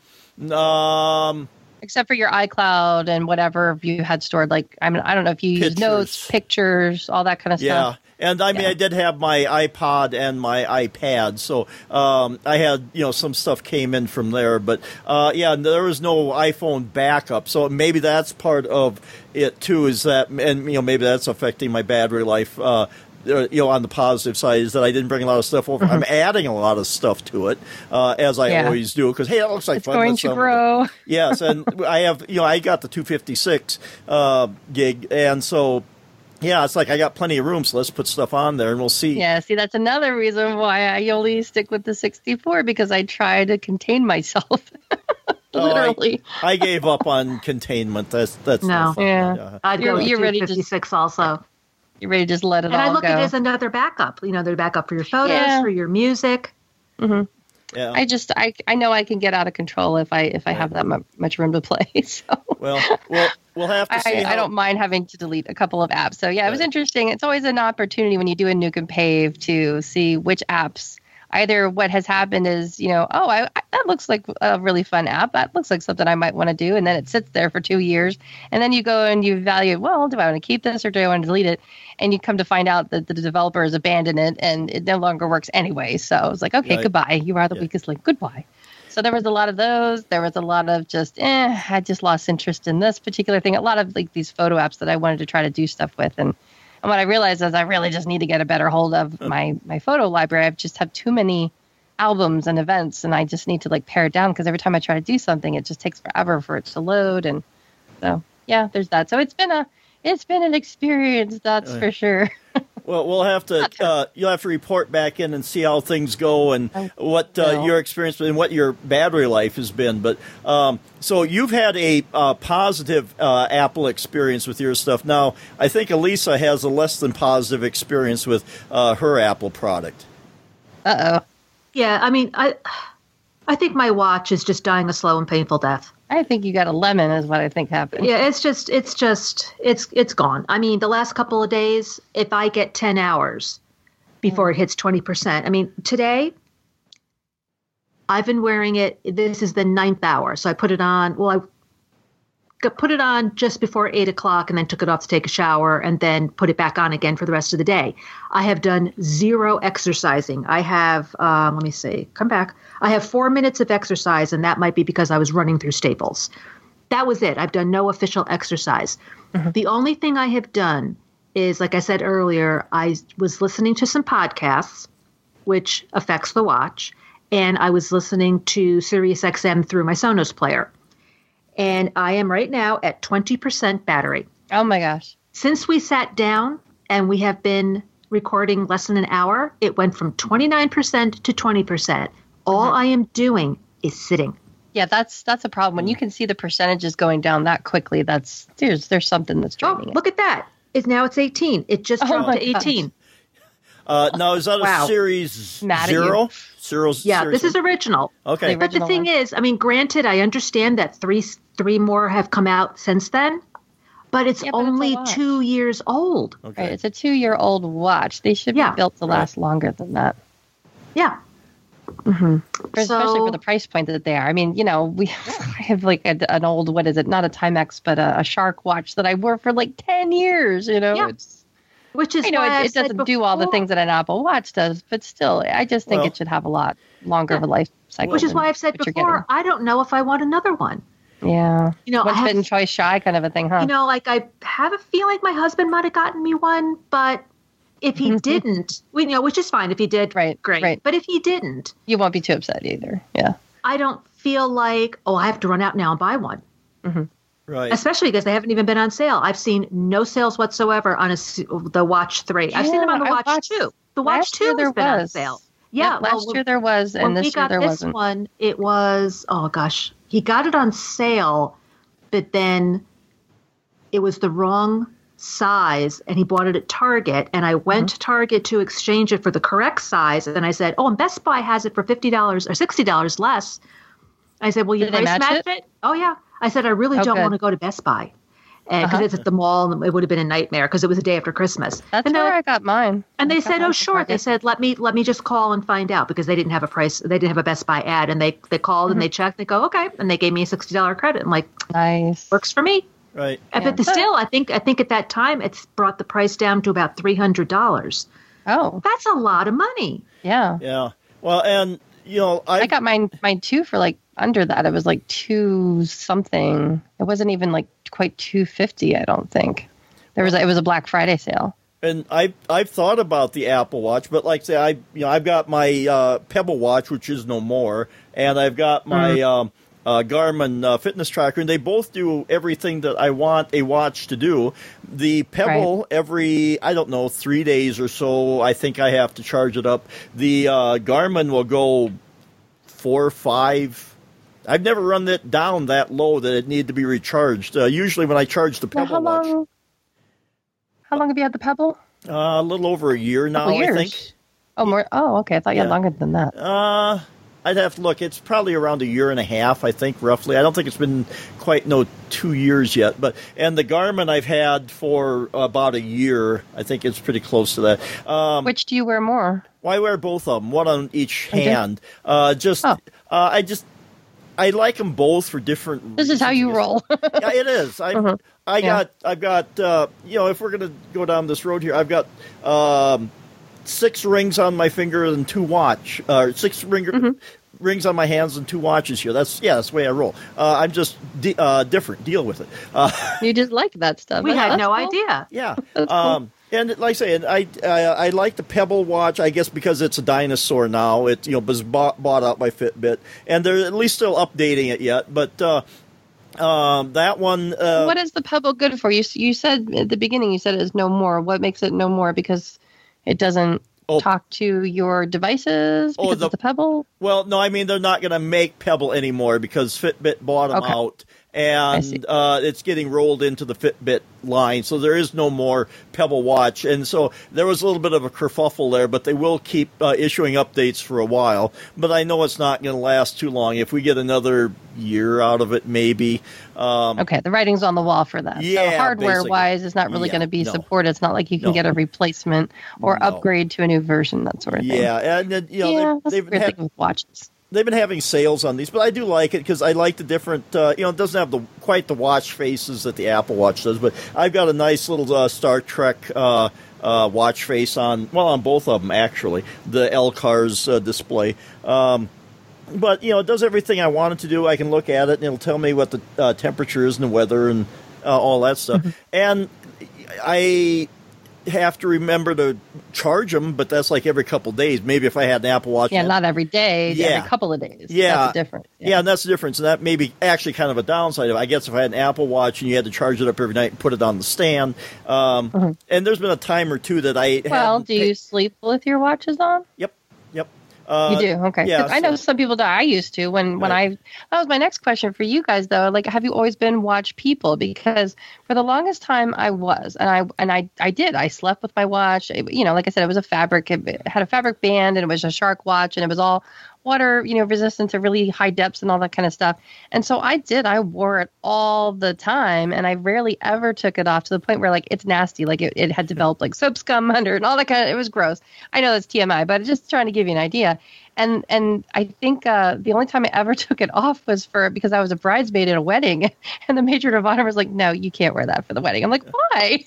Um, except for your iCloud and whatever you had stored. Like I mean, I don't know if you use notes, Pictures. pictures, all that kind of Yeah. stuff. Yeah. And I mean, Yeah. I did have my iPod and my iPad, so um, I had you know some stuff came in from there. But uh, yeah, there was no iPhone backup, so maybe that's part of it too. Is that and you know maybe that's affecting my battery life. Uh, you know, on the positive side is that I didn't bring a lot of stuff over. I'm adding a lot of stuff to it, uh, as I Mm-hmm. Yeah. always do, because hey, it looks like It's fun. going Let's, to um, grow. [LAUGHS] Yes, and I have you know I got the 256 uh, gig, and so yeah, it's like I got plenty of room, so let's put stuff on there, and we'll see. Yeah, see, that's another reason why I only stick with the 64 because I try to contain myself. [LAUGHS] Oh, I- Literally. I, gave up on containment. That's that's No. fun. Yeah. I'd You're- go with you're ready to- 256 also. You're ready to just let it And all I look go. at it as another backup. You know, they're backup for your photos, Yeah. for your music. Mm-hmm. Yeah. I just I I know I can get out of control if I if I have that mu- much room to play. [LAUGHS] So well, we'll we'll have to see. I, how, I don't mind having to delete a couple of apps. So yeah, it was interesting. It's always an opportunity when you do a nuke and pave to see which apps. Either what has happened is you know oh I, I that looks like a really fun app. That looks like something I might want to do. And then it sits there for two years. And then you go and you evaluate well do I want to keep this or do I want to delete it? And you come to find out that the developer has abandoned it and it no longer works anyway. So I was like okay Right. goodbye. You are the Yeah. weakest link. Goodbye. So there was a lot of those. There was a lot of just, eh, I just lost interest in this particular thing. A lot of like these photo apps that I wanted to try to do stuff with, and and what I realized is I really just need to get a better hold of uh. my my photo library. I've just have too many albums and events, and I just need to like pare it down because every time I try to do something, it just takes forever for it to load. And so, yeah, there's that. So it's been a it's been an experience, that's oh, for sure. [LAUGHS] Well, we'll have to. Uh, you'll have to report back in and see how things go and what uh, your experience and what your battery life has been. But um, so you've had a uh, positive uh, Apple experience with your stuff. Now, I think Elisa has a less than positive experience with uh, her Apple product. Uh oh. Yeah, I mean, I I think my watch is just dying a slow and painful death. I think you got a lemon, is what I think happened. Yeah, it's just it's just it's it's gone. I mean, the last couple of days, if I get 10 hours before it hits 20%. I mean, today I've been wearing it this is the ninth hour. So I put it on, well, I put it on just before eight o'clock and then took it off to take a shower and then put it back on again for the rest of the day. I have done zero exercising. I have, um, let me see, come back. I have four minutes of exercise, and that might be because I was running through Staples. That was it. I've done no official exercise. The only thing I have done is, like I said earlier, I was listening to some podcasts, which affects the watch, and I was listening to SiriusXM through my Sonos player and I am right now at 20% battery. Oh my gosh. Since we sat down and we have been recording less than an hour, it went from 29% to 20%. All uh-huh. I am doing is sitting. Yeah, that's that's a problem. When you can see the percentages going down that quickly, that's there's there's something that's Oh, draining it. look at that. It's now it's 18. It just Oh dropped to 18. Uh, now, is that Wow. a series Mad zero? Zero. Yeah, series this is original. okay. The But the thing one. is, I mean, granted, I understand that three three more have come out since then, but it's Yeah, but it's only lot. two years old. Okay. Right, it's a two year old watch. They should Yeah. be built to last longer than that. Yeah. For- especially for the price point that they are. I mean, you know, we [LAUGHS] I have like a, an old what is it? Not a Timex, but a, a Shark watch that I wore for like ten years. You know, Yeah. it's Which is you know why it, it doesn't do all the things that an Apple Watch does, but still, I just think Well- it should have a lot longer of a life cycle. Which is why I've said before, I don't know if I want another one. yeah, You know, I once have- bitten, twice shy, kind of a thing, huh? You know, like I have a feeling my husband might have gotten me one, but if he mm-hmm. didn't, we you know, which is fine. If he did, Right, great. right. But if he didn't, you won't be too upset either. Yeah, I don't feel like, oh, I have to run out now and buy one. Mm-hmm. Right. Especially because they haven't even been on sale. I've seen no sales whatsoever on a, the Watch Three. I've seen them on the Watch watched- Two. The Watch Two year has there been on sale. Yeah, last well, year there was, and this year there this wasn't. one, it was oh gosh, he got it on sale, but then it was the wrong size, and he bought it at Target, and I went Mm-hmm. to Target to exchange it for the correct size, and I said, oh, and Best Buy has it for fifty dollars or sixty dollars less. I said, well, you Did price match match it? Oh yeah. I said, I really Oh, don't good. want to go to Best Buy. Because Uh-huh. it's at the mall, and it would have been a nightmare because it was the day after Christmas. That's and they're where like, I got mine. and they said, "Oh, sure." They said, "Let me let me just call and find out because they didn't have a price. They didn't have a Best Buy ad." And they they called and they Mm-hmm. checked. They go, "Okay," and they gave me a sixty dollar credit. I'm like, nice. "Works for me." right. Uh, But the, still, I think I think at that time it's brought the price down to about three hundred dollars. Oh, That's a lot of money. yeah. Yeah. Well, and you know, I, I got mine mine too for like under that. It was like two something. It wasn't even like quite two fifty. I don't think. There was a, it was a Black Friday sale. and I I've thought about the Apple Watch, but like I say, I you know I've got my uh, Pebble Watch, which is no more, and I've got my Mm-hmm. um, uh, Garmin uh, fitness tracker, and they both do everything that I want a watch to do. The Pebble every I don't know three days or so, I think I have to charge it up. The uh, Garmin will go four or five. I've never run it down that low that it needed to be recharged. Uh, usually, when I charge the Now, Pebble how Watch, long? How long have you had the Pebble? uh, a little over a year now, I think. Oh, more. Oh, okay. I thought you had longer than that. Uh, I'd have to look. It's probably around a year and a half, I think, roughly. I don't think it's been quite no two years yet. But and the Garmin I've had for about a year. I think it's pretty close to that. Um, Which do you wear more? why wear both of them? One on each I hand. Uh, just Oh. uh, I just I like them both for different. This is how you roll. yeah, it is. I Uh-huh. I Yeah. got I've got uh, you know if we're gonna go down this road here, I've got um, six rings on my finger and two watch, uh, six ringer, Mm-hmm. rings on my hands and two watches here. That's yeah, that's the way I roll. Uh, I'm just di- uh, different. Deal with it. Uh, you just like that stuff. We That's- had that's no cool. idea. yeah. That's cool. And like I say, and I, I I like the Pebble watch. I guess because it's a dinosaur now. It you know was bought, bought out by Fitbit, and they're at least still updating it yet. But uh, um, that one. Uh, what is the Pebble good for? You you said at the beginning you said it is no more. What makes it no more? Because it doesn't Oh. talk to your devices Oh, because the- it's the Pebble. Well, no, I mean they're not going to make Pebble anymore because Fitbit bought them Okay. out. And uh, it's getting rolled into the Fitbit line. So there is no more Pebble Watch, and so there was a little bit of a kerfuffle there. But they will keep uh, issuing updates for a while. But I know it's not going to last too long. If we get another year out of it, maybe. Um, Okay, the writing's on the wall for that. Yeah, so hardware wise, it's not really Yeah, going to be no. supported. It's not like you can No. get a replacement or No. upgrade to a new version, that sort of thing. yeah, and you know yeah, they've, that's they've had- watches. They've been having sales on these, but I do like it because I like the different. Uh, you know, it doesn't have the quite the watch faces that the Apple Watch does, but I've got a nice little uh, Star Trek. Uh, uh, watch face on well on both of them actually the LCARS uh, display um, but you know it does everything I wanted to do I can look at it and it'll tell me what the uh, temperature is and the weather and uh, all that stuff and I have to remember to charge them but that's like every couple days maybe if I had an Apple Watch Yeah, not every day, Yeah. every couple of days. Yeah. That's the difference. Yeah. and that's the difference. And that may be actually kind of a downside of. I guess if I had an Apple Watch and you had to charge it up every night and put it on the stand. Um, And there's been a time or two that I Mm-hmm. Well, do you sleep with your watches on? Yep. Uh, you do okay. yeah, 'Cause I know some people do. I used to when when I. That was my next question for you guys though. Like, have you always been watch people? Because for the longest time I was, and I and I I did. I slept with my watch. It- you know, like I said, it was a fabric. It had a fabric band, and it was a shark watch, and it was all water, you know, resistant to really high depths and all that kind of stuff. And so I did. I wore it all the time, and I rarely ever took it off to the point where like it's nasty. Like it, it had developed like soap scum [LAUGHS] under and all that kind of. It was gross. I know that's TMI, but just trying to give you an idea. And and I think uh, the only time I ever [LAUGHS] took it off was for because I was a bridesmaid at a wedding, [LAUGHS] and the major of honor was like, "No, you can't wear that for the wedding." I'm like, "Why?"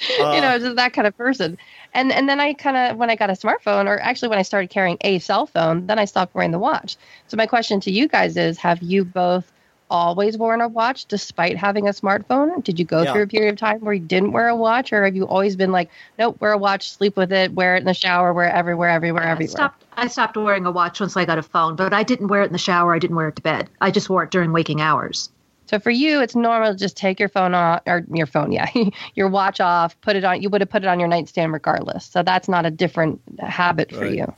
you know, just that kind of person. And and then I kind of when I got a smartphone, or actually when I started carrying a cell phone, then I stopped wearing the watch. So my question to you guys is: Have you both always worn a watch despite having a smartphone? Did you go Yeah. through a period of time where you didn't wear a watch, or have you always been like, nope, wear a watch, sleep with it, wear it in the shower, wear it everywhere, everywhere, I everywhere? stopped. I stopped wearing a watch once I got a phone, but I didn't wear it in the shower. I didn't wear it to bed. I just wore it during waking hours. So for you, it's normal to just take your phone off, or your phone, yeah, [LAUGHS] your watch off, put it on. You would have put it on your nightstand regardless. So that's not a different habit for Right. you.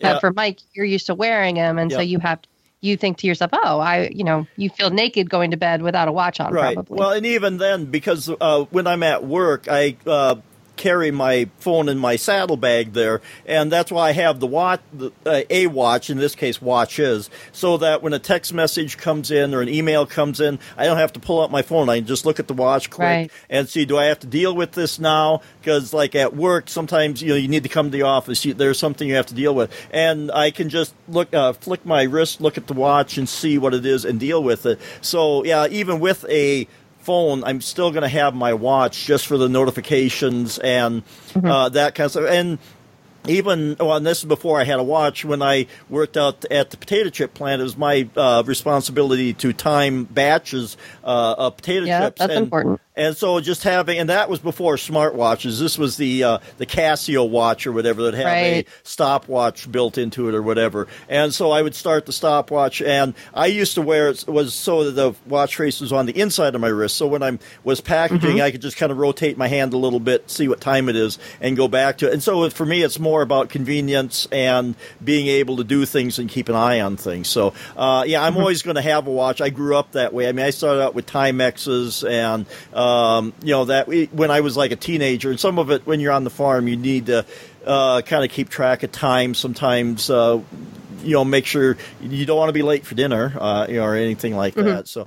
Yeah. But for Mike, you're used to wearing them, and so you have to, you think to yourself, oh, I, you know, you feel naked going to bed without a watch on, Right. probably. Well, and even then, because uh, when I'm at work, I uh, carry my phone in my saddlebag there, and that's why I have the watch, the, uh, a watch, in this case, watches, so that when a text message comes in or an email comes in, I don't have to pull out my phone. I can just look at the watch, click, Right. and see, do I have to deal with this now? Because, like at work, sometimes you know you need to come to the office. You, there's something you have to deal with, and I can just look, uh, flick my wrist, look at the watch, and see what it is, and deal with it. So, yeah, even with a phone, I'm still going to have my watch just for the notifications and uh, that kind of stuff. And even well, and this is before I had a watch. When I worked out at the potato chip plant, it was my uh, responsibility to time batches uh, of potato Yeah, chips. that's and, important. And so just having, and that was before smartwatches. This was the uh, the Casio watch or whatever that had Right. a stopwatch built into it or whatever. And so I would start the stopwatch, and I used to wear it was so that the watch face was on the inside of my wrist. So when I was packaging, I could just kind of rotate my hand a little bit, see what time it is, and go back to it. And so for me, it's more about convenience and being able to do things and keep an eye on things. So uh, yeah, I'm always going to have a watch. I grew up that way. I mean, I started out with Timexes and um, you know that we, when I was like a teenager, and some of it when you're on the farm, you need to uh, kind of keep track of time. Sometimes. Uh, you know, make sure you don't want to be late for dinner, uh, you know, or anything like that. So,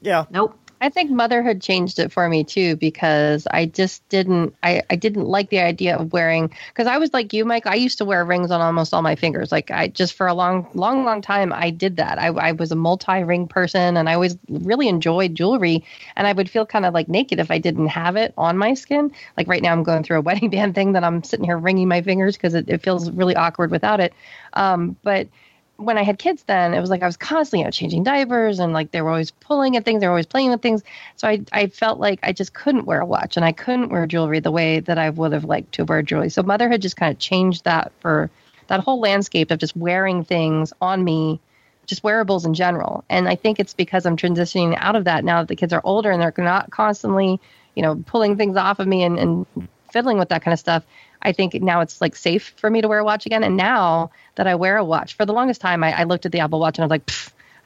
yeah, Nope. I think motherhood changed it for me too because I just didn't I, I didn't like the idea of wearing because I was like you Mike I used to wear rings on almost all my fingers. Like I just for a long long long time I did that. I, I was a multi ring person and I always really enjoyed jewelry and I would feel kind of like naked if I didn't have it on my skin. Like right now I'm going through a [LAUGHS] wedding band thing that I'm sitting here wringing my fingers because it, it feels really awkward without it. Um, but when I had kids then, it was like I was constantly, you know, changing diapers and like they were always pulling at things, they were always playing with things. So I, I felt like I just couldn't wear a watch and I couldn't wear jewelry the way that I would have liked to wear jewelry. So motherhood just kind of changed that for that whole landscape of just wearing things on me, just wearables in general. And I think it's because I'm transitioning out of that now that the kids are older and they're not constantly, you know, pulling things off of me and, and fiddling with that kind of stuff. I think now it's like safe for me to wear a watch again. And now that I wear a watch, for the longest time, I, I looked at the Apple Watch and I was like,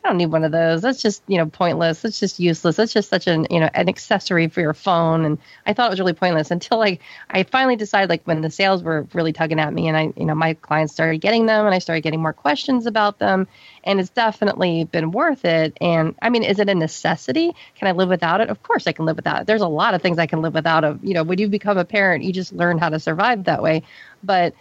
I don't need one of those. That's just you know pointless. That's just useless. That's just such an you know an accessory for your phone. And I thought it was really pointless until like I finally decided like when the sales were really tugging at me and I you know my clients started getting them and I started getting more questions about them and it's definitely been worth it. And I mean, is it a necessity? Can I live without it? Of course I can live without it. There's a lot of things I can live without. Of you know when you become a parent, you just learn how to survive that way. But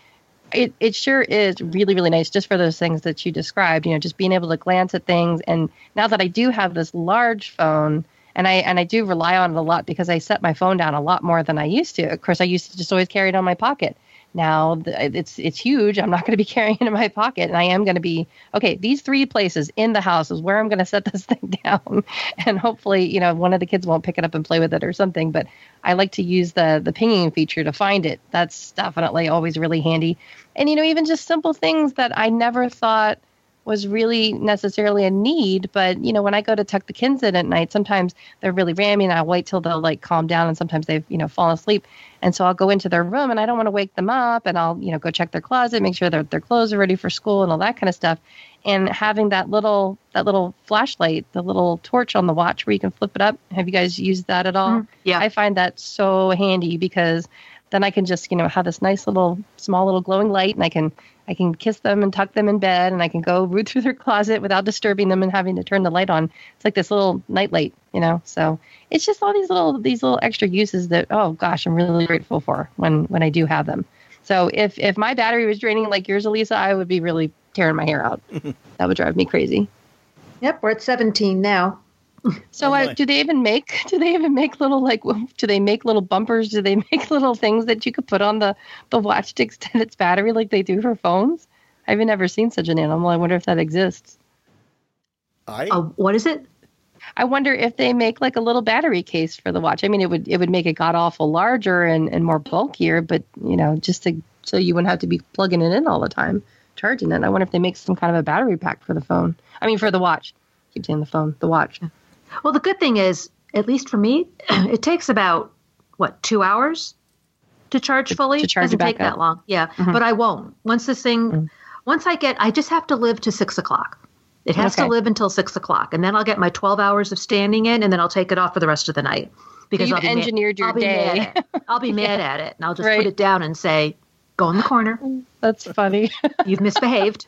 it, it sure is really really nice just for those things that you described you know just being able to glance at things. And now that i do have this large phone and i and i do rely on it a lot because i set my phone down a lot more than i used to. Of course i used to just always carry it on my pocket now it's it's huge. I'm not going to be [LAUGHS] carrying it in my pocket and i am going to be okay these three places in the house is where i'm going to set [LAUGHS] this thing down. And hopefully you know one of the kids won't pick it up and play with it or something but i like to use the the pinging feature to find it. That's definitely always really handy. And you know even just simple things that i never thought was really necessarily a need. But you know, when I go to tuck the kids in at night, sometimes they're really rammy, and I wait till they'll like calm down, and sometimes they've you know fallen asleep, and so I'll go into their room, and I don't want to wake them up, and I'll you know go check their closet, make sure that their clothes are ready for school, and all that kind of stuff. And having that little that little flashlight, the little torch on the watch where you can flip it up. Have you guys used that at all? Mm, yeah, I find that so handy because then I can just you know have this nice little small little glowing light, and I can I can kiss them and tuck them in bed, and I can go root through their closet without disturbing them and having to turn the light on. It's like this little night light, you know. So it's just all these little these little extra uses that oh gosh, I'm really grateful for when when I do have them. So if if my battery was draining like yours, Elisa, I would be really tearing my hair out. [LAUGHS] that would drive me crazy. Yep, we're at 17 now. So, uh, do they even make? [LAUGHS] Do they even make little like? Do they make little bumpers? Do they [LAUGHS] make little things that you could put on the the watch to extend its battery like they do for phones? I've never seen such an animal. I wonder if that exists. I Uh, what is it? I wonder if they make like a little battery case for the watch. I mean, it would it would make it god awful larger and and more bulkier, but you know, just to so you wouldn't have to be plugging it in all the time, charging it. I wonder if they make some kind of a battery pack for the phone. I mean, for the watch. keep saying the phone, the watch. Well, the good thing is, at least for me, [CLEARS THROAT] it takes about what two hours to charge fully. to charge Doesn't it back take that long. Yeah, Mhm. but I won't. Once this thing, Mm. once I get, I just have to live to six o'clock. It has to live until six o'clock, and then I'll get my twelve hours of standing in, and then I'll take it off for the rest of the night. Because You've I'll be mad- engineered your I'll day. [LAUGHS] I'll be mad at it, and I'll just Right. put it down and say, "Go in the corner. [LAUGHS] That's funny. [LAUGHS] You've misbehaved."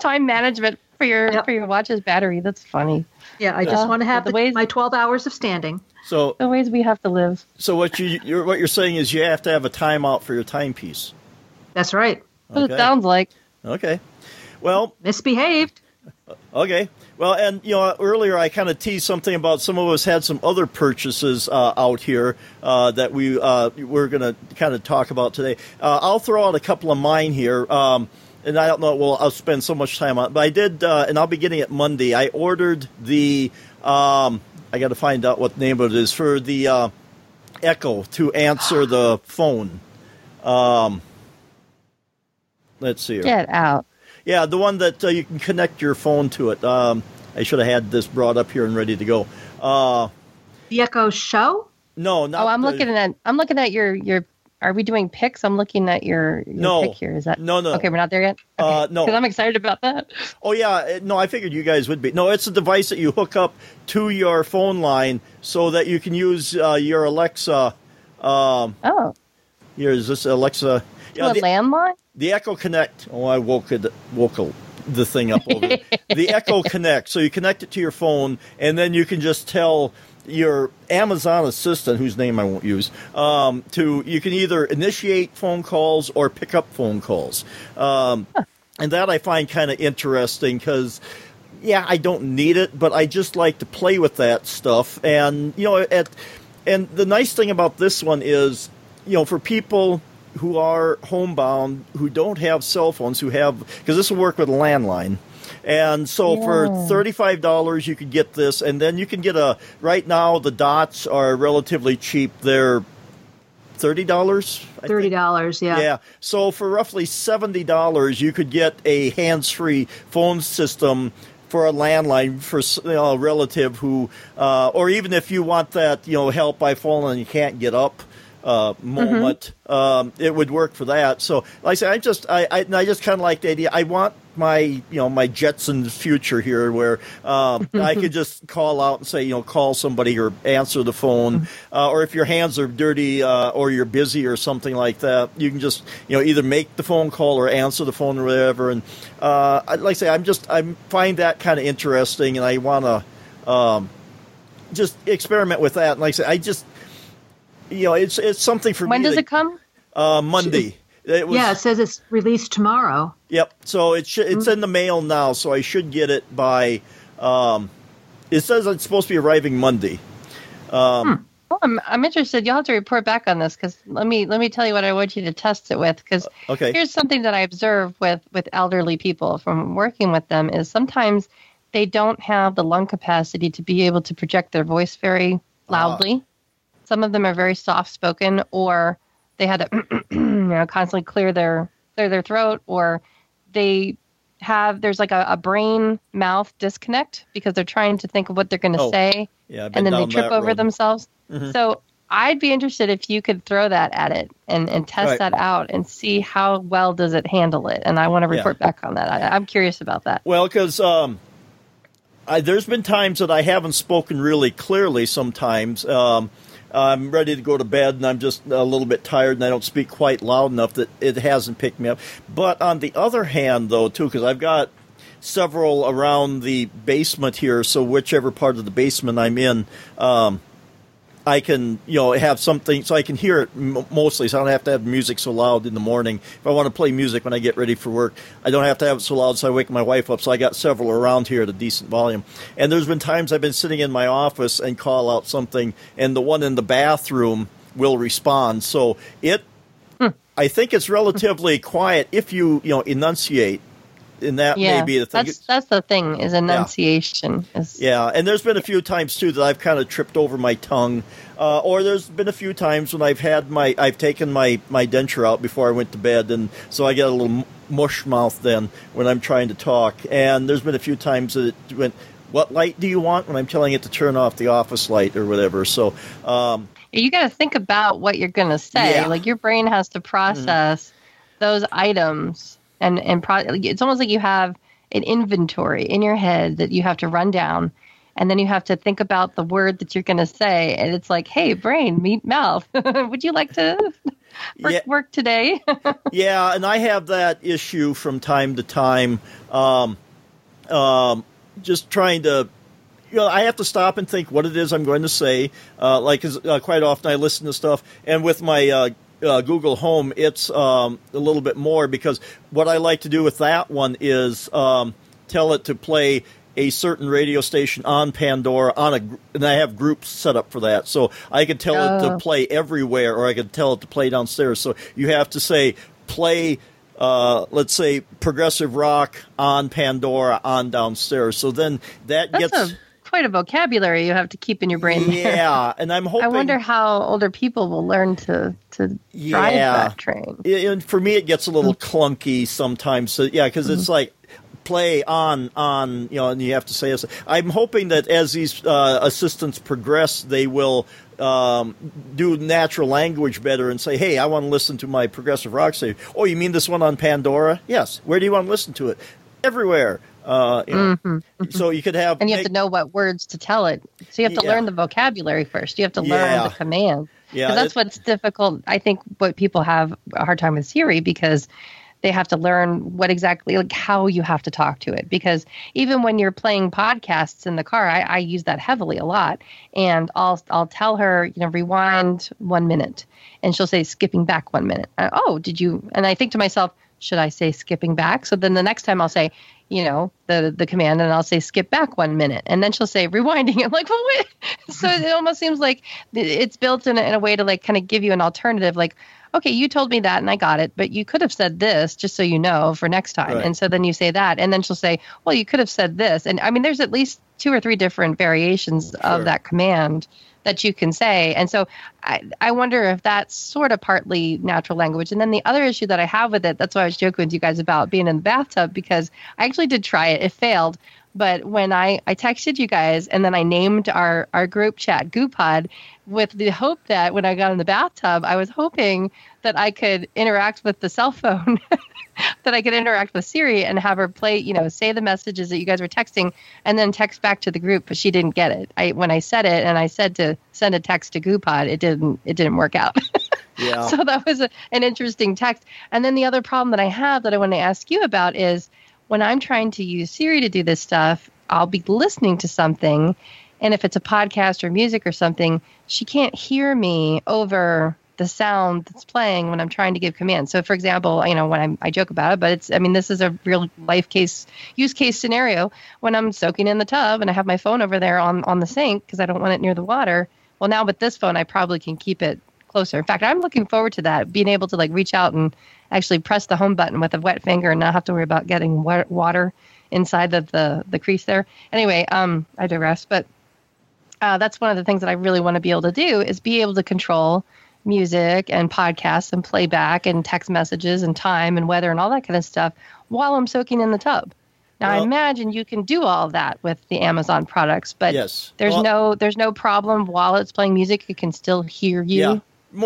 Time management for your Yep. for your watch's battery. That's funny. Yeah, I just Yeah. want to have The the ways- my twelve hours of standing. so The ways we have to live. so what you you're, what you're saying is you have to have a timeout for your timepiece. That's right. What it sounds like. Okay. Well, Misbehaved. Okay. Well, and you know, earlier I kind of teased something about some of us had some other purchases uh, out here uh, that we uh, we're going to kind of talk about today. Uh, I'll throw out a couple of mine here, um, and I don't know. Well, I'll spend so much time on, it, but I did, uh, and I'll be getting it Monday. I ordered the. Um, I got to find out what name it is for the uh, Echo to answer the phone. Um, let's see here. Get out. Yeah, the one that uh, you can connect your phone to it. Um, I should have had this brought up here and ready to go. Uh, The Echo Show. no, not Oh, I'm the- looking at I'm looking at your your. Are we doing picks? I'm looking at your, your No. pic here. Is that No, no. Okay, we're not there yet. Uh, no. because I'm excited about that. Oh yeah, uh, no, I figured you guys would be. No, it's a device that you hook up to your phone line so that you can use uh, your Alexa. Um, Oh, here is this Alexa? Yeah, the, landline. the Echo Connect. Oh, I woke it, woke a- the thing up over. there. [LAUGHS] the Echo Connect. So you connect it to your phone, and then you can just tell your Amazon assistant, whose name I won't use, um, to you can either initiate phone calls or pick up phone calls. Um, And that I find kind of interesting because, yeah, I don't need it, but I just like to play with that stuff. And you know, at and the nice thing about this one is, you know, for people who are homebound who don't have cell phones who have because this will work with a landline. And so for thirty-five dollars, you could get this, and then you can get a. Right now, the dots are relatively cheap. They're thirty dollars. Thirty dollars, yeah. Yeah. So for roughly seventy dollars, you could get a hands-free phone system for a landline for you know, a relative who, uh, or even if you want that, you know, help by phone and you can't get up. Uh, moment, um, it would work for that. So, like I said, I just, I, I, I just kind of like the idea. I want my, you know, my Jetsons future here, where um, I could just call out and say, you know, call somebody or answer the phone, uh, or if your hands are dirty uh, or you're busy or something like that, you can just, you know, either make the phone call or answer the phone or whatever. And uh, like I say, I'm just, I find that kind of interesting, and I want to um, just experiment with that. And like I say, I just, you know, it's it's something for When me. does that- it come? Uh, Monday. It was, yeah, it says it's released tomorrow. Yep. So it sh- Mm-hmm. it's in the mail now, so I should get it by. Um, it says it's supposed to be arriving Monday. Well, I'm, I'm interested. You'll have to report back on this because let me let me tell you what I want you to test it with. Because Okay. here's something that I observe with with elderly people from working with them is sometimes they don't have the lung capacity to be able to project their voice very loudly. Some of them are very soft spoken, or they had to [CLEARS THROAT] you know constantly clear their clear their throat, or they have there's like a, a brain mouth disconnect because they're trying to think of what they're going to Oh, say Yeah. And then they trip over road. themselves. Mhm. So I'd be interested if you could throw that at it and, and test Right. that out and see how well does it handle it. And I want to Yeah. report back on that. I, I'm curious about that. Well, because um, there's been times that I haven't spoken really clearly. Sometimes um, I'm ready to go to bed and I'm just a little bit tired and I don't speak quite loud enough that it hasn't picked me up. But on the other hand, though, too, because I've got several around the basement here, so whichever part of the basement I'm in. Um, I can, you know, have something so I can hear it mostly. So I don't have to have music so loud in the morning. If I want to play music when I get ready for work, I don't have to have it so loud so I wake my wife up. So I got several around here at a decent volume. And there's been times I've been sitting in my office and call out something, and the one in the bathroom will respond. So it, hmm. I think it's relatively quiet if you, you know, enunciate. And that Yeah, may be the thing. that's that's the thing is enunciation. Is Yeah, and there's been a few times too that I've kind of tripped over my tongue, uh, or there's been a few times when I've had my I've taken my my denture out before I went to bed, and so I get a little mush mouth then when I'm trying to talk. And there's been a few times that it went, "What light do you want?" when I'm telling it to turn off the office light or whatever. So, um, you got to think about what you're going to say. Yeah. Like your brain has to process those items, and and pro- it's almost like you have an inventory in your head that you have to run down, and then you have to think about the word that you're going to say, and it's like, hey, brain, meet mouth. [LAUGHS] Would you like to [LAUGHS] work, Yeah. work today? [LAUGHS] yeah, and I have that issue from time to time. Um, um, just trying to, you know, I have to stop and think what it is I'm going to say. Uh, like, uh, quite often I listen to stuff, and with my uh, uh, Google Home, it's um, a little bit more because what I like to do with that one is um, tell it to play a certain radio station on Pandora on a, and I have groups set up for that. So I could tell it to Oh. play everywhere, or I could tell it to play downstairs. So you have to say play. Uh, let's say progressive rock on Pandora on downstairs. So then that That's gets a quite a vocabulary you have to keep in your brain. there. yeah, and I'm hoping. [LAUGHS] I wonder how older people will learn to to drive that train. Yeah, and for me it gets a little clunky sometimes so yeah because it's like play on on you know and you have to say this i'm hoping that as these uh, assistants progress they will um, do natural language better and say hey i want to listen to my progressive rock station oh you mean this one on pandora yes where do you want to listen to it everywhere uh, you know. so you could have And you have make- to know what words to tell it. So you have to Yeah. learn the vocabulary first. You have to learn Yeah. the command. Yeah, that's it- what's difficult. I think what people have a hard time with Siri because they have to learn what exactly like how you have to talk to it because even when you're playing podcasts in the car I, I use that heavily a lot and I'll I'll tell her you know rewind one minute and she'll say skipping back one minute Uh, oh did you and I think to myself should I say skipping back so then the next time I'll say you know the the command and I'll say skip back one minute. And then she'll say rewinding. [LAUGHS] I'm like well wait. [LAUGHS] So it almost seems like it's built in a, in a way to like kind of give you an alternative like okay, you told me that and I got it, but you could have said this just so you know for next time. Right. And so then you say that, and then she'll say, well, you could have said this. And I mean, there's at least two or three different variations Sure. of that command that you can say. And so I, I wonder if that's sort of partly natural language. And then the other issue that I have with it, that's why I was joking with you guys about being in the bathtub, because I actually did try it. It failed. But when I, I texted you guys and then I named our, our group chat GooPod with the hope that when I got in the bathtub, I was hoping that I could interact with the cell phone, [LAUGHS] that I could interact with Siri and have her play, you know, say the messages that you guys were texting and then text back to the group, but she didn't get it. I when I said it and I said to send a text to GooPod, it didn't it didn't work out. [LAUGHS] Yeah. so that was a, an interesting text. And then the other problem that I have that I want to ask you about is when I'm trying to use Siri to do this stuff, I'll be listening to something, and if it's a podcast or music or something, she can't hear me over the sound that's playing when I'm trying to give commands. So, for example, you know, when I'm, I joke about it, but it's, I mean, this is a real life case, use case scenario. When I'm soaking in the tub and I have my phone over there on, on the sink because I don't want it near the water. Well, now with this phone, I probably can keep it closer. In fact, I'm looking forward to that, being able to like reach out and actually press the home button with a wet finger and not have to worry about getting wet water inside of the, the crease there. Anyway, um, I digress, but uh, that's one of the things that I really want to be able to do is be able to control music and podcasts and playback and text messages and time and weather and all that kind of stuff while I'm soaking in the tub. Now I imagine you can do all that with the Amazon products, but Yes. there's Well- no there's no problem while it's playing music. It can still hear you. Yeah.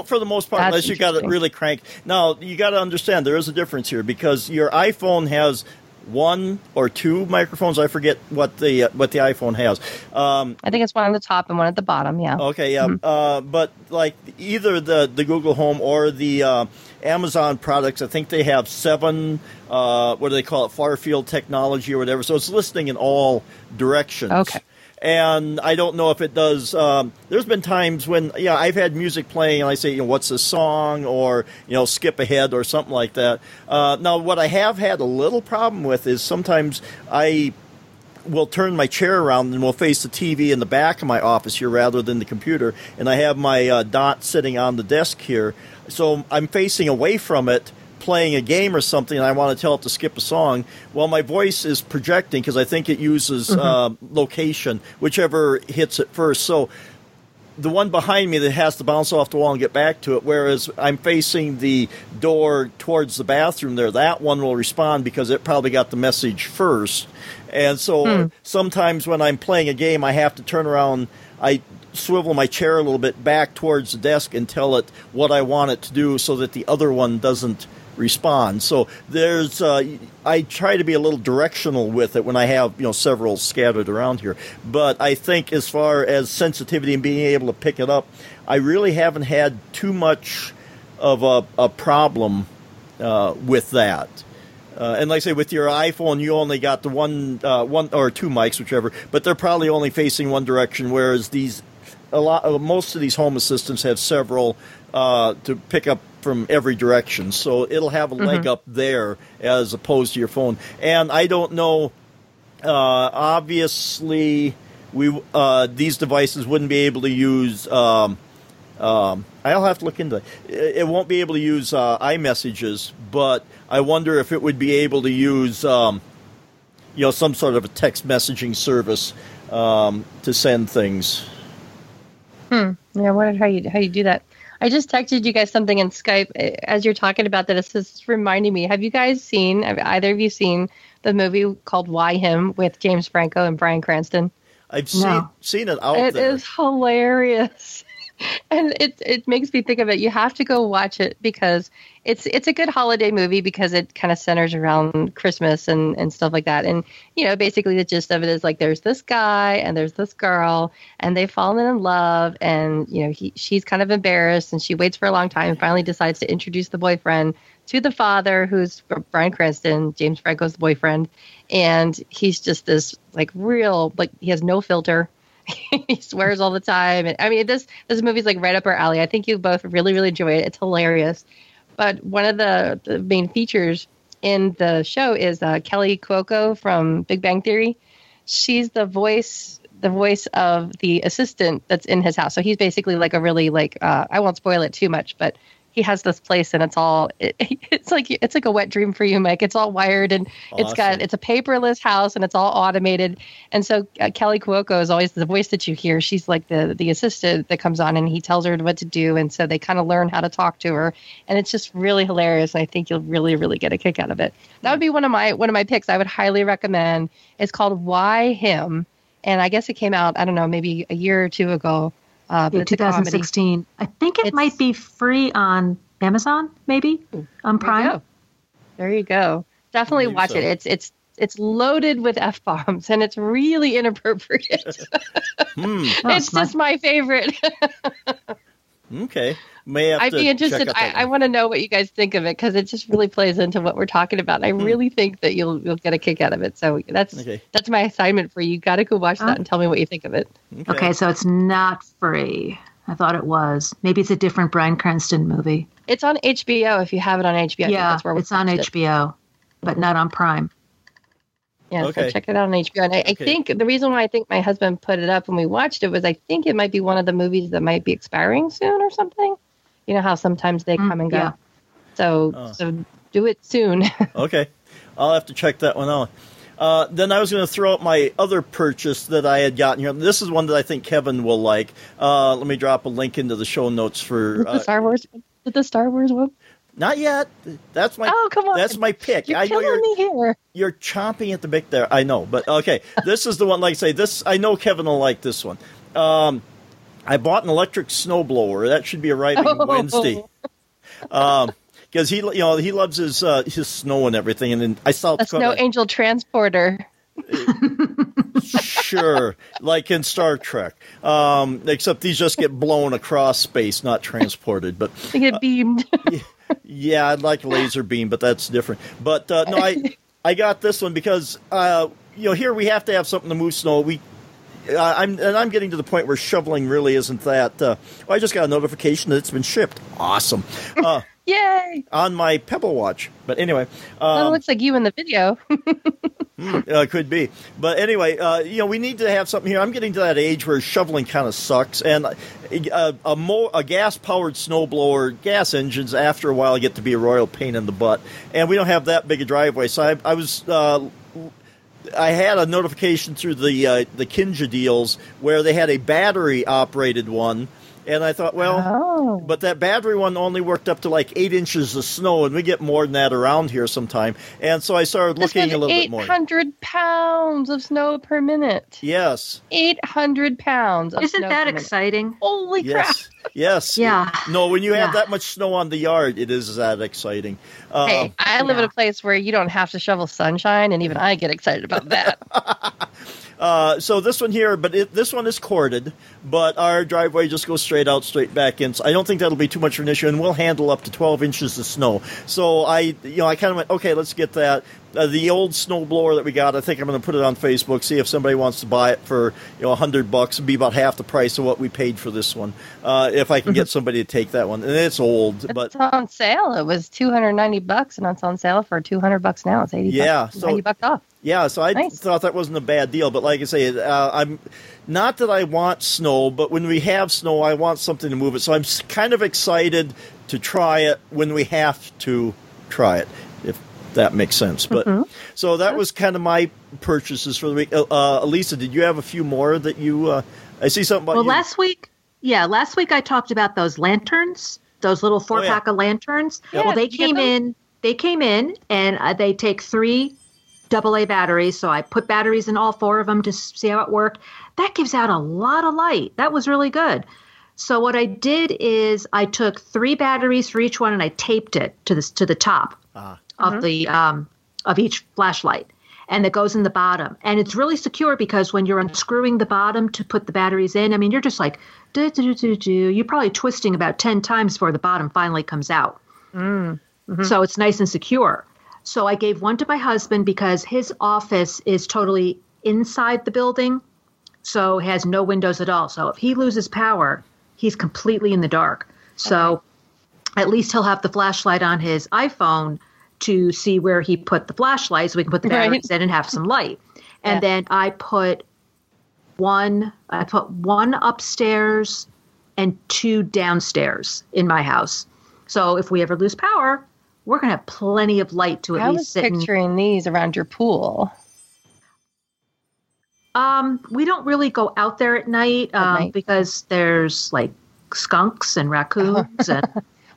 For the most part, That's unless you got it really cranked. Now, you got to understand there is a difference here because your iPhone has one or two microphones. I forget what the uh, what the iPhone has. Um, I think it's one at the top and one at the bottom. Yeah. Okay, yeah, uh, but like either the the Google Home or the uh, Amazon products, I think they have seven. Uh, what do they call it? Far field technology or whatever. So it's listening in all directions. Okay. And I don't know if it does. Um, there's been times when, yeah, I've had music playing, and I say, you know, what's the song, or you know, skip ahead, or something like that. Uh, now, what I have had a little problem with is sometimes I will turn my chair around and will face the TV in the back of my office here rather than the computer. And I have my uh, dot sitting on the desk here. So I'm facing away from it, playing a game or something, and I want to tell it to skip a song. Well, my voice is projecting because I think it uses uh, location, whichever hits it first. So the one behind me that has to bounce off the wall and get back to it, whereas I'm facing the door towards the bathroom there, that one will respond because it probably got the message first. And so sometimes when I'm playing a game, I have to turn around, I swivel my chair a little bit back towards the desk and tell it what I want it to do so that the other one doesn't respond. So there's, uh, I try to be a little directional with it when I have you know several scattered around here. But I think as far as sensitivity and being able to pick it up, I really haven't had too much of a, a problem uh, with that. Uh, and like I say, with your iPhone, you only got the one, uh, one or two mics, whichever, but they're probably only facing one direction. Whereas these, a lot, uh, most of these home assistants have several uh, to pick up from every direction, so it'll have a leg up there as opposed to your phone. And I don't know. Uh, obviously, we uh, these devices wouldn't be able to use. Um, um, I'll have to look into it. It it won't be able to use uh, iMessages, but I wonder if it would be able to use, um, you know, some sort of a text messaging service um, to send things. Hmm. Yeah, I wondered how you how you do that. I just texted you guys something in Skype eh, as you're talking about that. It's just reminding me. Have you guys seen? Have either of you seen the movie called Why Him with James Franco and Bryan Cranston? I've seen No. seen it out It there. is hilarious. [LAUGHS] And it it makes me think of it. You have to go watch it because it's it's a good holiday movie because it kind of centers around Christmas and, and stuff like that. And you know, basically the gist of it is like there's this guy and there's this girl and they've fallen in love and you know he she's kind of embarrassed and she waits for a long time and finally decides to introduce the boyfriend to the father who's Bryan Cranston, James Franco's boyfriend, and he's just this like real like he has no filter [LAUGHS] he swears all the time. And I mean, this this movie's like right up our alley. I think you both really really enjoy it. It's hilarious. But one of the, the main features in the show is uh, Kelly Cuoco from Big Bang Theory. She's the voice the voice of the assistant that's in his house. So he's basically like a really like uh, I won't spoil it too much, but he has this place and it's all it, [LAUGHS] it's like it's like a wet dream for you mike. It's all wired and it's got it's a paperless house and it's all automated. And so uh, kelly cuoco is always the voice that you hear. She's like the the assistant that comes on and he tells her what to do. And so they kind of learn how to talk to her and it's just really hilarious. And i think you'll really really get a kick out of it. That would be one of my one of my picks i would highly recommend. It's called why him? And i guess it came out i don't know maybe a year or two ago uh, Yeah, it's comedy. 2016. I think it It's- might be free on Amazon, maybe on There you Prime. go. There you go. Definitely watch so. it. It's it's it's loaded with f bombs and it's really inappropriate. [LAUGHS] Hmm. Oh, it's my- just my favorite. [LAUGHS] Okay. May have I'd to be check interested. out I, I want to know what you guys think of it because it just really plays into what we're talking about. I mm-hmm. really think that you'll you'll get a kick out of it. So that's Okay. that's my assignment for you. You got to go watch that and tell me what you think of it. Okay, so it's not free. I thought it was. Maybe it's a different Bryan Cranston movie. It's on HBO. If you have it on HBO, yeah, that's where it's on watched it. HBO, but not on Prime. Yeah, Okay. so check it out on HBO. And I, I think the reason why I think my husband put it up when we watched it was I think it might be one of the movies that might be expiring soon or something. You know how sometimes they Mm, come and go. yeah. So Oh. so do it soon. [LAUGHS] Okay. I'll have to check that one out. Uh, then I was going to throw out my other purchase that I had gotten here. This is one that I think Kevin will like. Uh, let me drop a link into the show notes for. the Uh, Star Wars with the Star Wars one. Not yet. That's my. Oh come on! That's my pick. You're I know you're me here. you're chomping at the bit there. I know, but okay. [LAUGHS] this is the one. Like I say, this I know Kevin will like this one. Um, I bought an electric snowblower. That should be arriving Oh. Wednesday. Um, because he, you know, he loves his uh, his snow and everything. And then I saw A snow angel transporter. Sure, like in Star Trek. Um, except these just get blown across space, not transported. But They get beamed. [LAUGHS] Yeah, I'd like laser beam, but that's different. But uh, no, I [LAUGHS] I got this one because uh, you know here we have to have something to move snow. We uh, I'm and I'm getting to the point where shoveling really isn't that. Uh, I just got a notification that it's been shipped. Awesome uh, [LAUGHS] Yay! on my Pebble Watch. But anyway, Well, um, it looks like you in the video. [LAUGHS] uh, could be. But anyway, uh, you know, we need to have something here. I'm getting to that age where shoveling kind of sucks, and uh, a, mo- a gas-powered snowblower, gas engines, after a while get to be a royal pain in the butt, and we don't have that big a driveway. So I, I was. Uh, I had a notification through the uh, the Kinja deals where they had a battery operated one, and I thought, well, Oh. but that battery one only worked up to like eight inches of snow, and we get more than that around here sometime. And so I started This looking a little bit more. 800 pounds of snow per minute. Yes. 800 pounds. Of Isn't snow that per minute. exciting? Holy crap! Yes. Yes. [LAUGHS] Yeah. No, when you have that much snow on the yard, it is that exciting. Uh, Hey, I live in a place where you don't have to shovel sunshine, and even I get excited about that. [LAUGHS] uh, so this one here, but it, this one is corded, but our driveway just goes straight out, straight back in. So I don't think that'll be too much of an issue, and we'll handle up to 12 inches of snow. So I, you know, I kind of went, okay, let's get that. Uh, the old snow blower that we got, I think I'm going to put it on Facebook, see if somebody wants to buy it for you know 100 bucks. It'd be about half the price of what we paid for this one. Uh, if I can get [LAUGHS] somebody to take that one, and it's old, but it's on sale. It was 290 bucks, and it's on sale for 200 bucks now. It's 80 Yeah, bucks, so- 90 bucks off. Yeah, so I Nice. thought that wasn't a bad deal. But like I say, uh, I'm not that I want snow, but when we have snow, I want something to move it. So I'm kind of excited to try it when we have to try it, that makes sense. But Mm-hmm. so that was kind of my purchases for the week. Uh, uh, Elisa, did you have a few more that you? Uh, I see something about Well, you. last week, yeah, last week I talked about those lanterns, those little four Oh, yeah. pack of lanterns. Yeah, well, they did you get came in. They came in, and uh, they take three AA batteries. So I put batteries in all four of them to see how it worked. That gives out a lot of light. That was really good. So what I did is I took three batteries for each one, and I taped it to the to the top Ah. Of the um, of each flashlight, and it goes in the bottom. And it's really secure because when you're unscrewing the bottom to put the batteries in, I mean, you're just like do do do do do. You're probably twisting about ten times before the bottom finally comes out. So it's nice and secure. So I gave one to my husband because his office is totally inside the building, so has no windows at all. So if he loses power, he's completely in the dark. So at least he'll have the flashlight on his iPhone to see where he put the flashlight so we can put the Right. batteries in and have some light. And Yeah. then I put one I put one upstairs and two downstairs in my house. So if we ever lose power, we're going to have plenty of light to at I least was sit. and- picturing these around your pool. Um, we don't really go out there at night, um, night. because there's like skunks and raccoons, [LAUGHS] and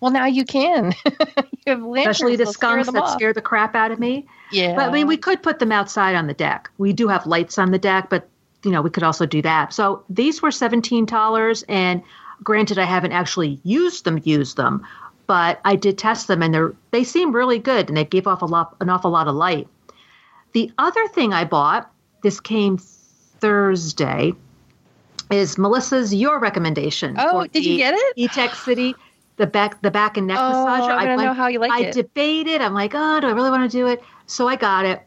Well, now you can. [LAUGHS] you lanterns. especially the they'll scare that off. scare the crap out of me. Yeah. But I mean, we could put them outside on the deck. We do have lights on the deck, but you know, we could also do that. So these were seventeen dollars, and granted, I haven't actually used them, used them, but I did test them, and they're they seem really good, and they gave off a lot, an awful lot of light. The other thing I bought, this came Thursday, is Melissa's your recommendation. Oh, for did you get it? Etekcity, the back, the back and neck Oh, massager. I wanna know how you like it I it. debated. I'm like, oh, do I really want to do it? So I got it.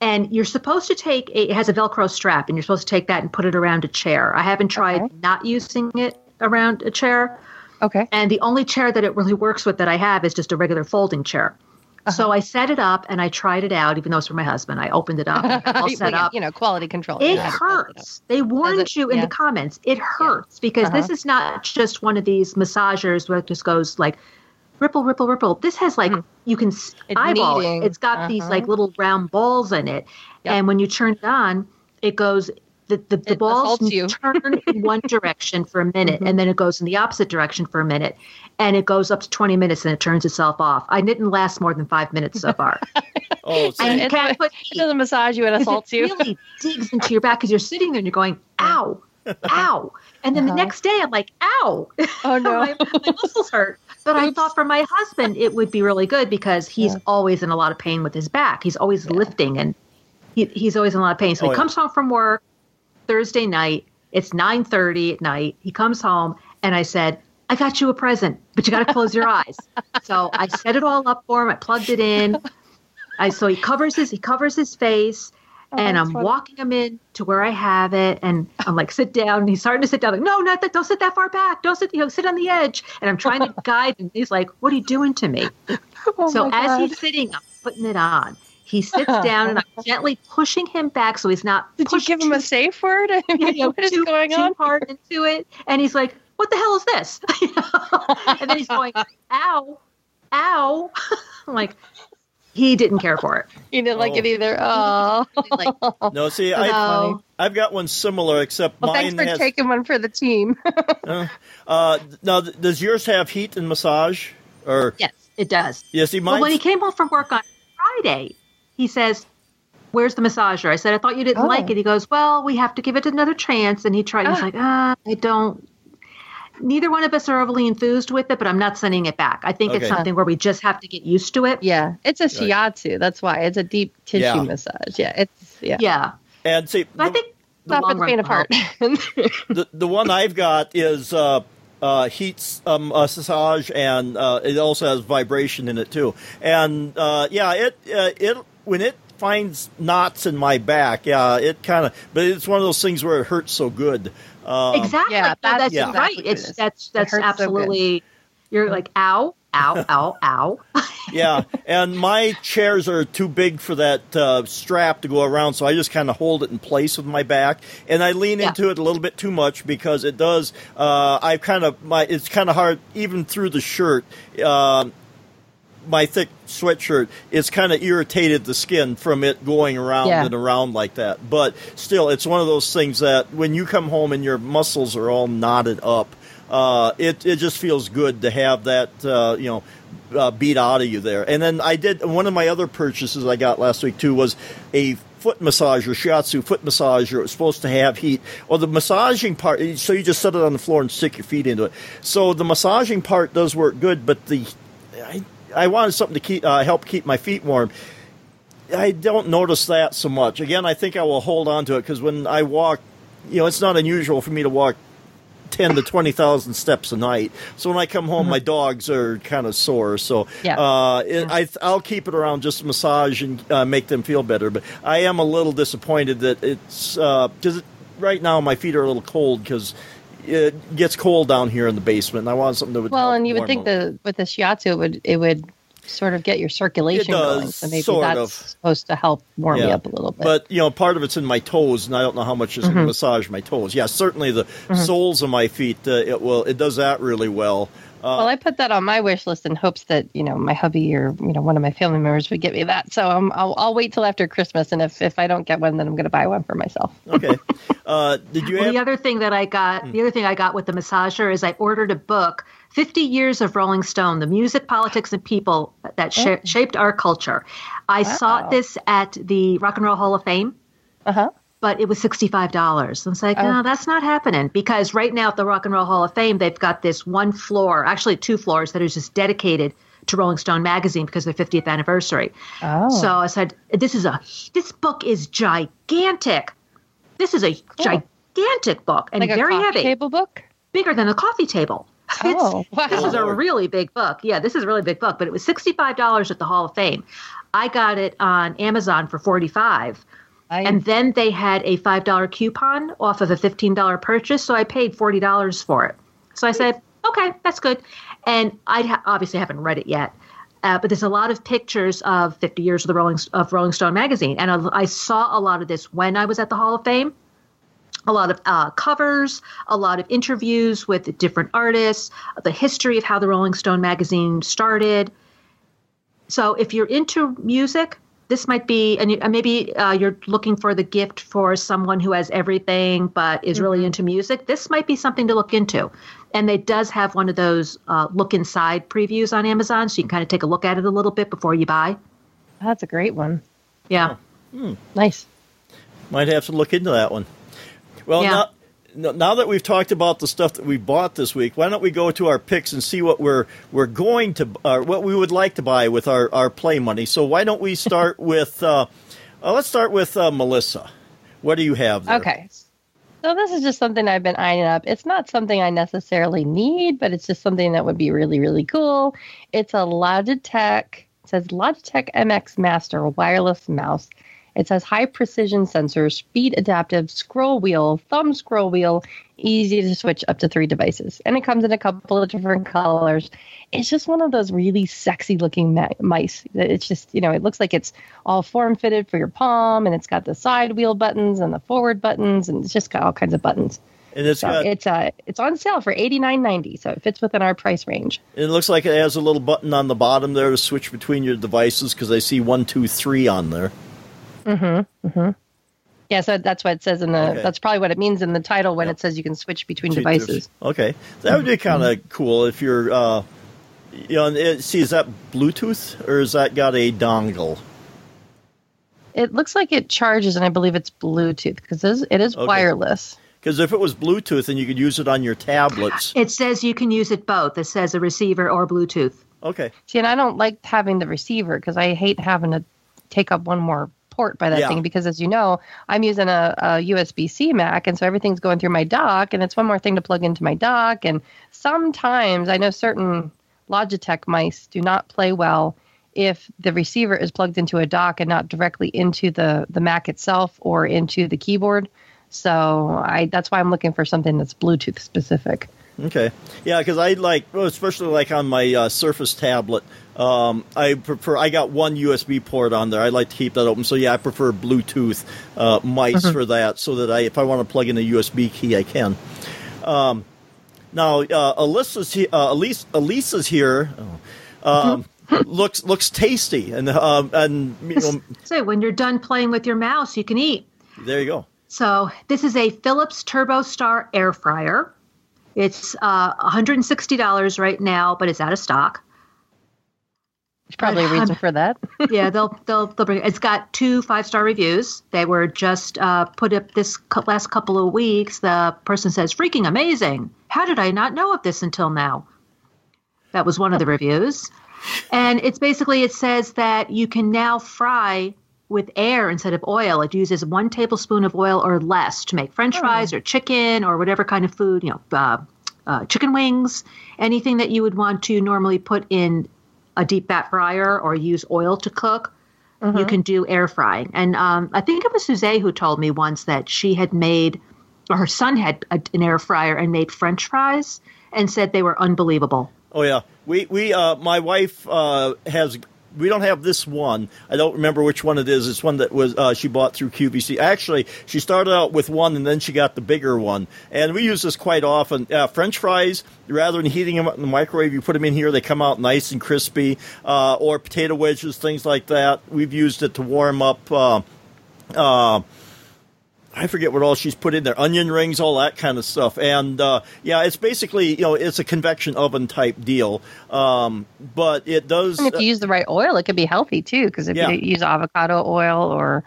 And you're supposed to take a, it has a Velcro strap, and you're supposed to take that and put it around a chair. I haven't tried Okay. not using it around a chair. okay. And the only chair that it really works with that I have is just a regular folding chair. Uh-huh. So I set it up and I tried it out, even though it's for my husband. I opened it up, [LAUGHS] all You- set up. You know, quality control. It Yeah. hurts. They warned it? you in Yeah. the comments. It hurts because this Uh-huh. is not just one of these massagers where it just goes like ripple, ripple, ripple. This has like you can Mm. It's eyeball it. It's got these Uh-huh. like little round balls in it, Yep. and when you turn it on, it goes. The, the, the balls turn in [LAUGHS] one direction for a minute and then it goes in the opposite direction for a minute and it goes up to 20 minutes and it turns itself off. I didn't last more than five minutes so far. [LAUGHS] Oh, so and you can't put [LAUGHS] It doesn't massage you, it assaults it you. really digs into your back because you're sitting there and you're going, ow, ow. And then the Uh-huh. next day I'm like, ow. Oh, no. my, my muscles hurt. But I thought for my husband it would be really good because he's Yeah. always in a lot of pain with his back. He's always lifting and he, he's always in a lot of pain. So Oh, he yeah. comes home from work Thursday night. It's 9:30 at night. He comes home and I said, I got you a present, but you got to close your eyes. So I set it all up for him. I plugged it in. I so he covers his he covers his face, oh, and Oh, that's I'm funny. walking him in to where I have it, and I'm like, sit down. And he's starting to sit down. Like, no, not that. Don't sit that far back. Don't sit. You know, sit on the edge. And I'm trying to [LAUGHS] guide him. He's like, what are you doing to me? Oh so as he's sitting, I'm putting it on. He sits [LAUGHS] down, and I'm gently pushing him back so he's not. Did you give him a safe word? [LAUGHS] [LAUGHS] I mean, you know, what is too, going too on? hard into it. And he's like, what the hell is this? You know? and then he's going, ow, ow. I'm like, he didn't care for it. You didn't like Oh. it either. Oh. Like, no, see, I, no. I've got one similar, except Well, mine thanks for has. taking one for the team. uh, now, does yours have heat and massage? Or Yes, it does. yeah, see, Well, when he came home from work on Friday, he says, Where's the massager? I said, I thought you didn't Oh. like it. He goes, Well, we have to give it another chance. And he tried, he's Ah. like, Ah, I don't. Neither one of us are overly enthused with it, but I'm not sending it back. I think it's something where we just have to get used to it. yeah, it's a shiatsu. That's why it's a deep tissue Yeah. massage. Yeah, it's yeah. Yeah. and see, But I think the Stop long at the run faint of heart. the the one I've got is uh, uh, heat um, massage, and uh, it also has vibration in it too. And uh, yeah, it uh, it when it finds knots in my back, yeah, it kind of. But it's one of those things where it hurts so good. Um, exactly. yeah, No, that's that's Yeah. right. exactly what It's is. that's It that's so absolutely. you're like ow, ow, [LAUGHS] ow, ow. [LAUGHS] yeah, and my chairs are too big for that uh, strap to go around, so I just kind of hold it in place with my back, and I lean Yeah. into it a little bit too much because it does. Uh, I kind of my it's kind of hard even through the shirt. Um my thick sweatshirt, it's kind of irritated the skin from it going around Yeah. and around like that. But still, it's one of those things that when you come home and your muscles are all knotted up, uh, it it just feels good to have that uh, you know uh, beat out of you there. And then I did one of my other purchases I got last week too was a foot massager, shiatsu foot massager. It was supposed to have heat. Well, the massaging part, so you just set it on the floor and stick your feet into it. So the massaging part does work good, but the I, I wanted something to keep uh, help keep my feet warm. I don't notice that so much. Again, I think I will hold on to it because when I walk, you know, it's not unusual for me to walk ten to twenty thousand steps a night. So when I come home, my dogs are kind of sore. So Yeah. uh, it, I, I'll keep it around just to massage and uh, make them feel better. But I am a little disappointed that it's because right now my feet are a little cold because it gets cold down here in the basement. And I want something that would well, and you would think the with the shiatsu it would it would sort of get your circulation does, going. So maybe that's of. supposed to help warm you Yeah. up a little bit. But you know, part of it's in my toes, and I don't know how much is going to massage my toes. Yeah, certainly the soles of my feet. Uh, it will. It does that really well. Well, I put that on my wish list in hopes that you know my hubby or you know one of my family members would get me that. So um, I'll, I'll wait till after Christmas, and if, if I don't get one, then I'm going to buy one for myself. Okay. Uh, did you Well, have? the other thing that I got, the other thing I got with the massager is I ordered a book, 50 Years of Rolling Stone, the music, politics, and people that sh- shaped our culture. I saw this at the Rock and Roll Hall of Fame, Uh huh but it was $65. I was like, oh. no, that's not happening because right now at the Rock and Roll Hall of Fame, they've got this one floor, actually two floors that is just dedicated to Rolling Stone magazine because of their 50th anniversary. Oh. So I said, this is a, this book is gigantic. This is a cool. gigantic book and like very heavy. Table book? Bigger than a coffee table. Oh, wow. This is a really big book. Yeah, this is a really big book, but it was $65 at the Hall of Fame. I got it on Amazon for 45 Nice. And then they had a $5 coupon off of a $15 purchase. So I paid $40 for it. So I said, okay, that's good. And I ha- obviously haven't read it yet. Uh, but there's a lot of pictures of 50 years of the Rolling of Rolling Stone magazine, and I, I saw a lot of this when I was at the Hall of Fame. A lot of uh, covers, a lot of interviews with different artists, the history of how the Rolling Stone magazine started. So if you're into music, this might be, and maybe uh, you're looking for the gift for someone who has everything but is really into music. This might be something to look into. And it does have one of those uh, look inside previews on Amazon, so you can kind of take a look at it a little bit before you buy. that's a great one. Yeah. Nice. Might have to look into that one. Well, Yeah. now, no- now that we've talked about the stuff that we bought this week, why don't we go to our picks and see what we're we're going to, uh, what we would like to buy with our, our play money. So why don't we start [LAUGHS] with, uh, uh, let's start with uh, Melissa. What do you have there? Okay. So this is just something I've been eyeing up. It's not something I necessarily need, but it's just something that would be really, really cool. It's a Logitech. It says Logitech MX Master wireless mouse. It says high precision sensor, speed adaptive, scroll wheel, thumb scroll wheel, easy to switch up to three devices. And it comes in a couple of different colors. It's just one of those really sexy looking ma- mice. It's just, you know, it looks like it's all form fitted for your palm and it's got the side wheel buttons and the forward buttons and it's just got all kinds of buttons. And it's So got, it's uh it's on sale for eighty nine ninety, so it fits within our price range. it looks like it has a little button on the bottom there to switch between your devices because I see one, two, three on there. Mm-hmm. Mm-hmm. Yeah, so that's what it says in the. Okay. That's probably what it means in the title when Yep. it says you can switch between Two- devices. Okay, that would be mm-hmm. kind of cool if you're, uh, you know, it, see, is that Bluetooth or is that got a dongle? It looks like it charges, and I believe it's Bluetooth because it is, it is Okay. wireless. Because if it was Bluetooth, and you could use it on your tablets. It says you can use it both. It says a receiver or Bluetooth. Okay, See, and I don't like having the receiver because I hate having to take up one more port by that Yeah. thing because, as you know, I'm using a, a USB C Mac, and so everything's going through my dock, and it's one more thing to plug into my dock. And sometimes I know certain Logitech mice do not play well if the receiver is plugged into a dock and not directly into the the Mac itself or into the keyboard. So I that's why I'm looking for something that's Bluetooth specific. okay, yeah, because I like, especially like on my uh, Surface tablet. Um, I prefer. I got one USB port on there. I like to keep that open. So yeah, I prefer Bluetooth uh, mice for that, so that I, if I want to plug in a USB key, I can. Um, now, uh, Alyssa's he, uh, Elise, Elisa's here. Oh, um, looks looks tasty, and um, and you know, So when you're done playing with your mouse, you can eat. there you go. So this is a Philips TurboStar air fryer. It's uh, $160 right now, but it's out of stock. There's probably a reason for that. [LAUGHS] yeah, they'll they'll they'll bring. It's got two five star reviews. They were just uh, put up this last couple of weeks. The person says, "Freaking amazing! How did I not know of this until now?" That was one of the reviews, and it's basically it says that you can now fry with air instead of oil. It uses one tablespoon of oil or less to make French fries or chicken or whatever kind of food. You know, uh, uh, chicken wings, anything that you would want to normally put in a deep fat fryer or use oil to cook, you can do air frying. And um, I think it was Suzette who told me once that she had made, or her son had a, an air fryer and made French fries and said they were unbelievable. Oh yeah, we we uh, my wife uh, has we don't have this one. I don't remember which one it is. It's one that was uh, she bought through QVC. Actually, she started out with one and then she got the bigger one. And we use this quite often. Uh, French fries, rather than heating them up in the microwave, you put them in here. They come out nice and crispy. Uh, or potato wedges, things like that. We've used it to warm up. Uh, uh, I forget what all she's put in there, onion rings, all that kind of stuff. And uh, yeah, it's basically you know it's a convection oven type deal, um, but it does. And if you use the right oil, it could be healthy too. Because if Yeah. you use avocado oil or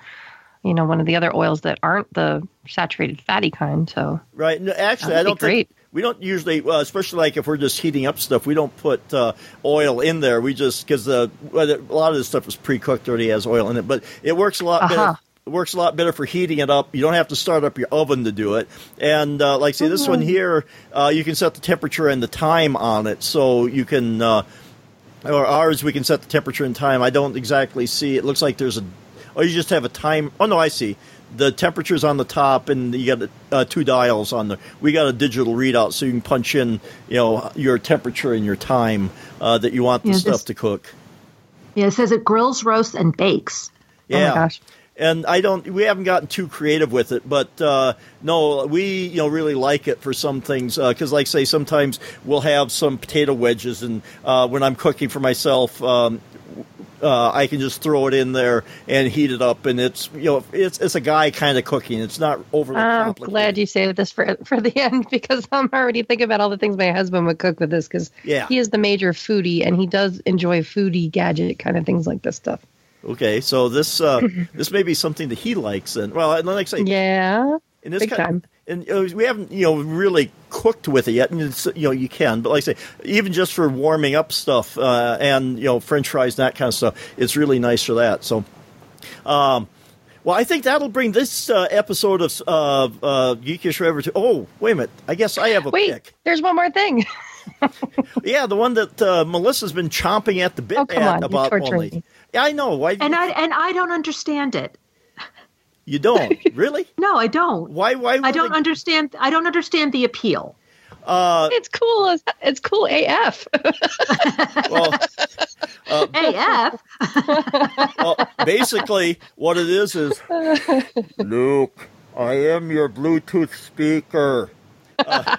you know one of the other oils that aren't the saturated fatty kind, so Right. No, actually, I don't think we don't usually, uh, especially like if we're just heating up stuff, we don't put uh, oil in there. We just because a lot of this stuff is pre-cooked already has oil in it, but it works a lot Uh-huh. better. It works a lot better for heating it up. You don't have to start up your oven to do it. And uh, like say this Mm-hmm. one here, uh, you can set the temperature and the time on it, so you can. Uh, or ours, we can set the temperature and time. I don't exactly see. It looks like there's a. Oh, you just have a time. Oh no, I see. The temperature's on the top, and you got uh, two dials on the. We got a digital readout, so you can punch in, you know, your temperature and your time uh, that you want the Yeah, stuff this- to cook. Yeah, it says it grills, roasts, and bakes. Yeah. oh my gosh. And I don't. We haven't gotten too creative with it, but uh, no, we you know really like it for some things because, like say, sometimes we'll have some potato wedges, and uh, when I'm cooking for myself, um, uh, I can just throw it in there and heat it up, and it's you know it's it's a guy kind of cooking. It's not overly I'm glad you saved this for [LAUGHS] for the end because I'm already thinking about all the things my husband would cook with this because Yeah. he is the major foodie and he does enjoy foodie gadget kind of things like this stuff. Okay, so this uh, [LAUGHS] this may be something that he likes, and well, and like I say, Yeah, And this Big kind time. and uh, we haven't, you know, really cooked with it yet. And it's, you know, you can, but like I say, even just for warming up stuff uh, and you know, French fries and that kind of stuff, it's really nice for that. So, um, well, I think that'll bring this uh, episode of uh, uh, Geekish Forever to. Oh, wait a minute! I guess I have a wait, pick. there's one more thing. [LAUGHS] Yeah, the one that uh, Melissa's been chomping at the bit Oh, at on, about only. me. Yeah, I know. Why And I and I don't understand it. you don't [LAUGHS] really? No, I don't. Why? Why? I don't they- understand. I don't understand the appeal. Uh, it's cool. as It's cool AF. [LAUGHS] Well, uh, AF. [LAUGHS] well, basically, what it is is, Luke, I am your Bluetooth speaker. Uh,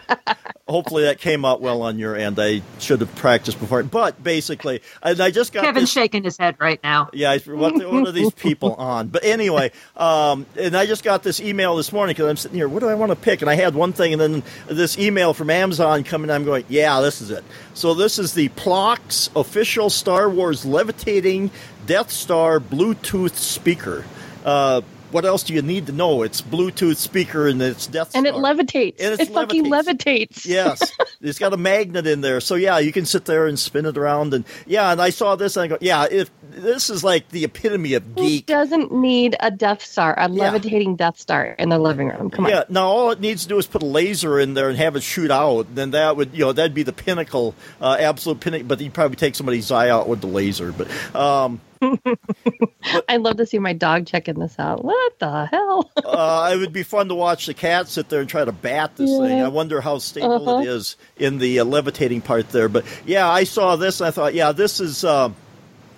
hopefully, that came out well on your end. I should have practiced before. But basically, and I just got Kevin's this. shaking his head right now. Yeah, what, what are these people on? But anyway, um, and I just got this email this morning because I'm sitting here. What do I want to pick? And I had one thing, and then this email from Amazon coming. I'm going, yeah, this is it. So this is the Plox official Star Wars levitating Death Star Bluetooth speaker. Uh, what else do you need to know? It's Bluetooth speaker and it's Death Star. and it levitates. And it it's fucking levitates. levitates. yes, [LAUGHS] it's got a magnet in there, so yeah, you can sit there and spin it around, and yeah, and I saw this, and I go, yeah, if this is like the epitome of Who geek. doesn't need a Death Star, a Yeah. levitating Death Star in their living room? Come on. Yeah, now all it needs to do is put a laser in there and have it shoot out. Then that would, you know, that'd be the pinnacle, uh, absolute pinnacle. But you'd probably take somebody's eye out with the laser. But um, [LAUGHS] I'd love to see my dog checking this out. What the hell? [LAUGHS] uh, it would be fun to watch the cat sit there and try to bat this thing. I wonder how stable Uh-huh. it is in the uh, levitating part there. But yeah, I saw this and I thought, yeah, this is uh,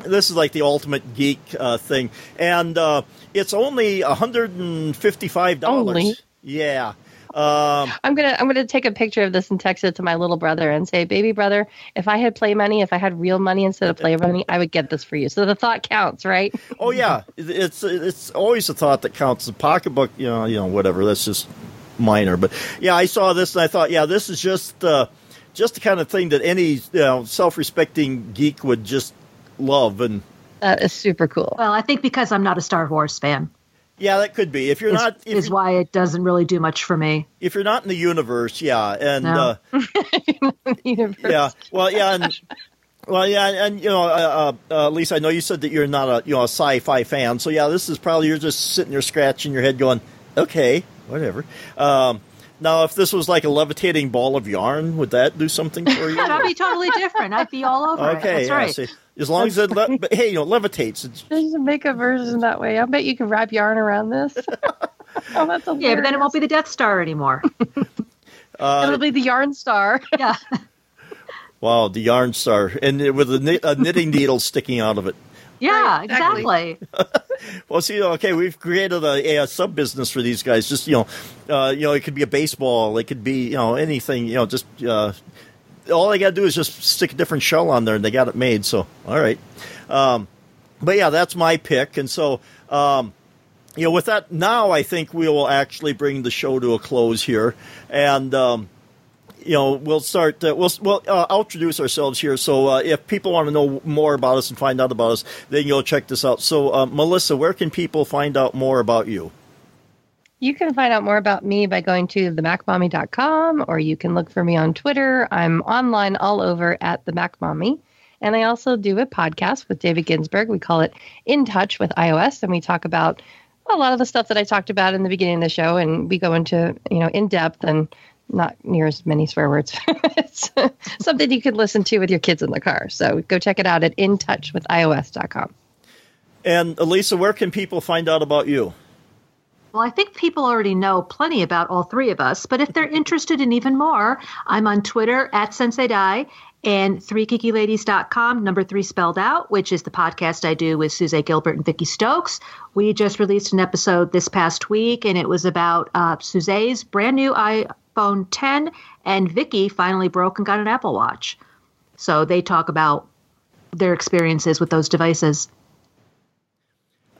this is like the ultimate geek uh, thing, and uh, it's only hundred and fifty-five Only? dollars. Yeah. Um, I'm gonna I'm gonna take a picture of this and text it to my little brother and say, "Baby brother, if I had play money, if I had real money instead of play money, I would get this for you." So the thought counts, right? Oh yeah, it's it's always a thought that counts. The pocketbook, you know, you know, whatever. That's just minor. But yeah, I saw this and I thought, yeah, this is just uh, just the kind of thing that any you know, self-respecting geek would just love. And That is super cool. Well, I think because I'm not a Star Wars fan yeah, that could be if you're is, not if is you're, why it doesn't really do much for me. if you're not in the universe. Yeah, and No. uh, [LAUGHS] Universe. yeah, well, yeah, and. [LAUGHS] Well, yeah, and you know, uh, uh, uh, Lisa, I know you said that you're not a you know a sci-fi fan, so yeah, this is probably you're just sitting there scratching your head, going, "Okay, whatever." Um, now, if this was like a levitating ball of yarn, would that do something for you? [LAUGHS] That'd be totally different. I'd be all over it. okay, That's yeah, right. see, as long as it, le- but hey, you know, levitates. It's, Just make a version that way. I bet you can wrap yarn around this. [LAUGHS] oh, that's hilarious. Yeah, but then it won't be the Death Star anymore. [LAUGHS] Uh, It'll be the yarn star. yeah. wow, the yarn star, and with a, knit, a knitting needle sticking out of it. Yeah, Right, exactly. exactly. [LAUGHS] Well, see, okay, we've created a, a sub business for these guys. Just you know, uh, you know, it could be a baseball, it could be you know anything. You know, just uh, all they got to do is just stick a different shell on there, and they got it made. So, all right. Um, but yeah, that's my pick, and so. Um, you know, with that, now I think we will actually bring the show to a close here, and um, you know, we'll start. Uh, we'll we'll uh, I'll introduce ourselves here. So uh, if people want to know more about us and find out about us, they can go check this out. So uh, Melissa, where can people find out more about you? You can find out more about me by going to themacmommy.com or you can look for me on Twitter. I'm online all over at the MacMommy. And I also do a podcast with David Ginsburg. We call it In Touch with iOS, and we talk about a lot of the stuff that I talked about in the beginning of the show, and we go into you know in depth and not near as many swear words. [LAUGHS] it's something you can listen to with your kids in the car. So go check it out at intouchwithios.com. And Elisa, where can people find out about you? Well, I think people already know plenty about all three of us, but if they're [LAUGHS] interested in even more, I'm on Twitter at Sensei Dai and 3geekyladies.com, number three spelled out, which is the podcast I do with Suze Gilbert and Vicky Stokes. We just released an episode this past week, and it was about uh, Suze's brand new iPhone 10, and Vicky finally broke and got an Apple Watch. So they talk about their experiences with those devices.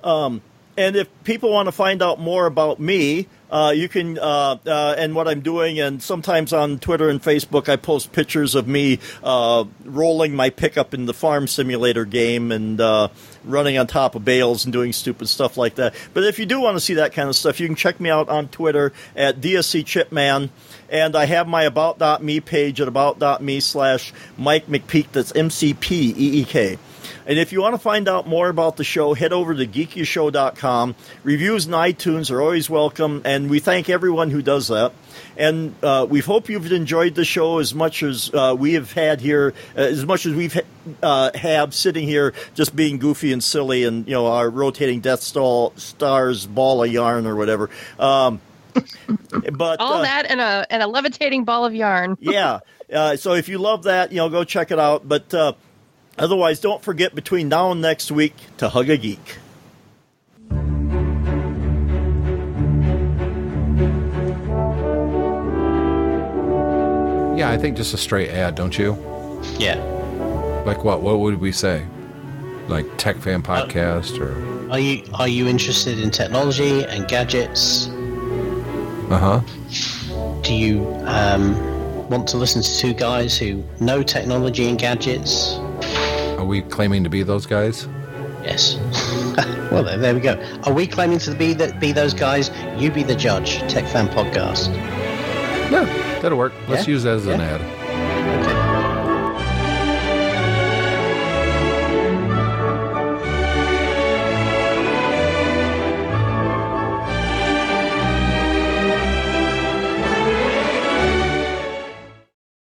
Um, and if people want to find out more about me, uh, you can, uh, uh, and what I'm doing, and sometimes on Twitter and Facebook, I post pictures of me uh, rolling my pickup in the farm simulator game and uh, running on top of bales and doing stupid stuff like that. But if you do want to see that kind of stuff, you can check me out on Twitter at DSC Chipman. And I have my about.me page at about.me slash Mike McPeek. That's M C P E E K. And if you want to find out more about the show, head over to geekyshow.com. Reviews and iTunes are always welcome, and we thank everyone who does that. And uh, we hope you've enjoyed the show as much as uh, we have had here, uh, as much as we've uh, have sitting here just being goofy and silly, and you know our rotating Death Star Stars ball of yarn or whatever. Um, [LAUGHS] but All uh, that and a and a levitating ball of yarn. yeah. Uh, so if you love that, you know, go check it out. But uh, otherwise, don't forget between now and next week to hug a geek. Yeah, I think just a straight ad, don't you? Yeah. Like what? What would we say? Like Tech Fan Podcast or? Are you are you interested in technology and gadgets? Uh huh. Do you um, want to listen to two guys who know technology and gadgets? Are we claiming to be those guys? Yes. [LAUGHS] well, there, there we go. Are we claiming to be that be those guys? You be the judge. Tech Fan Podcast. Yeah, that'll work. Let's Yeah? use that as an ad.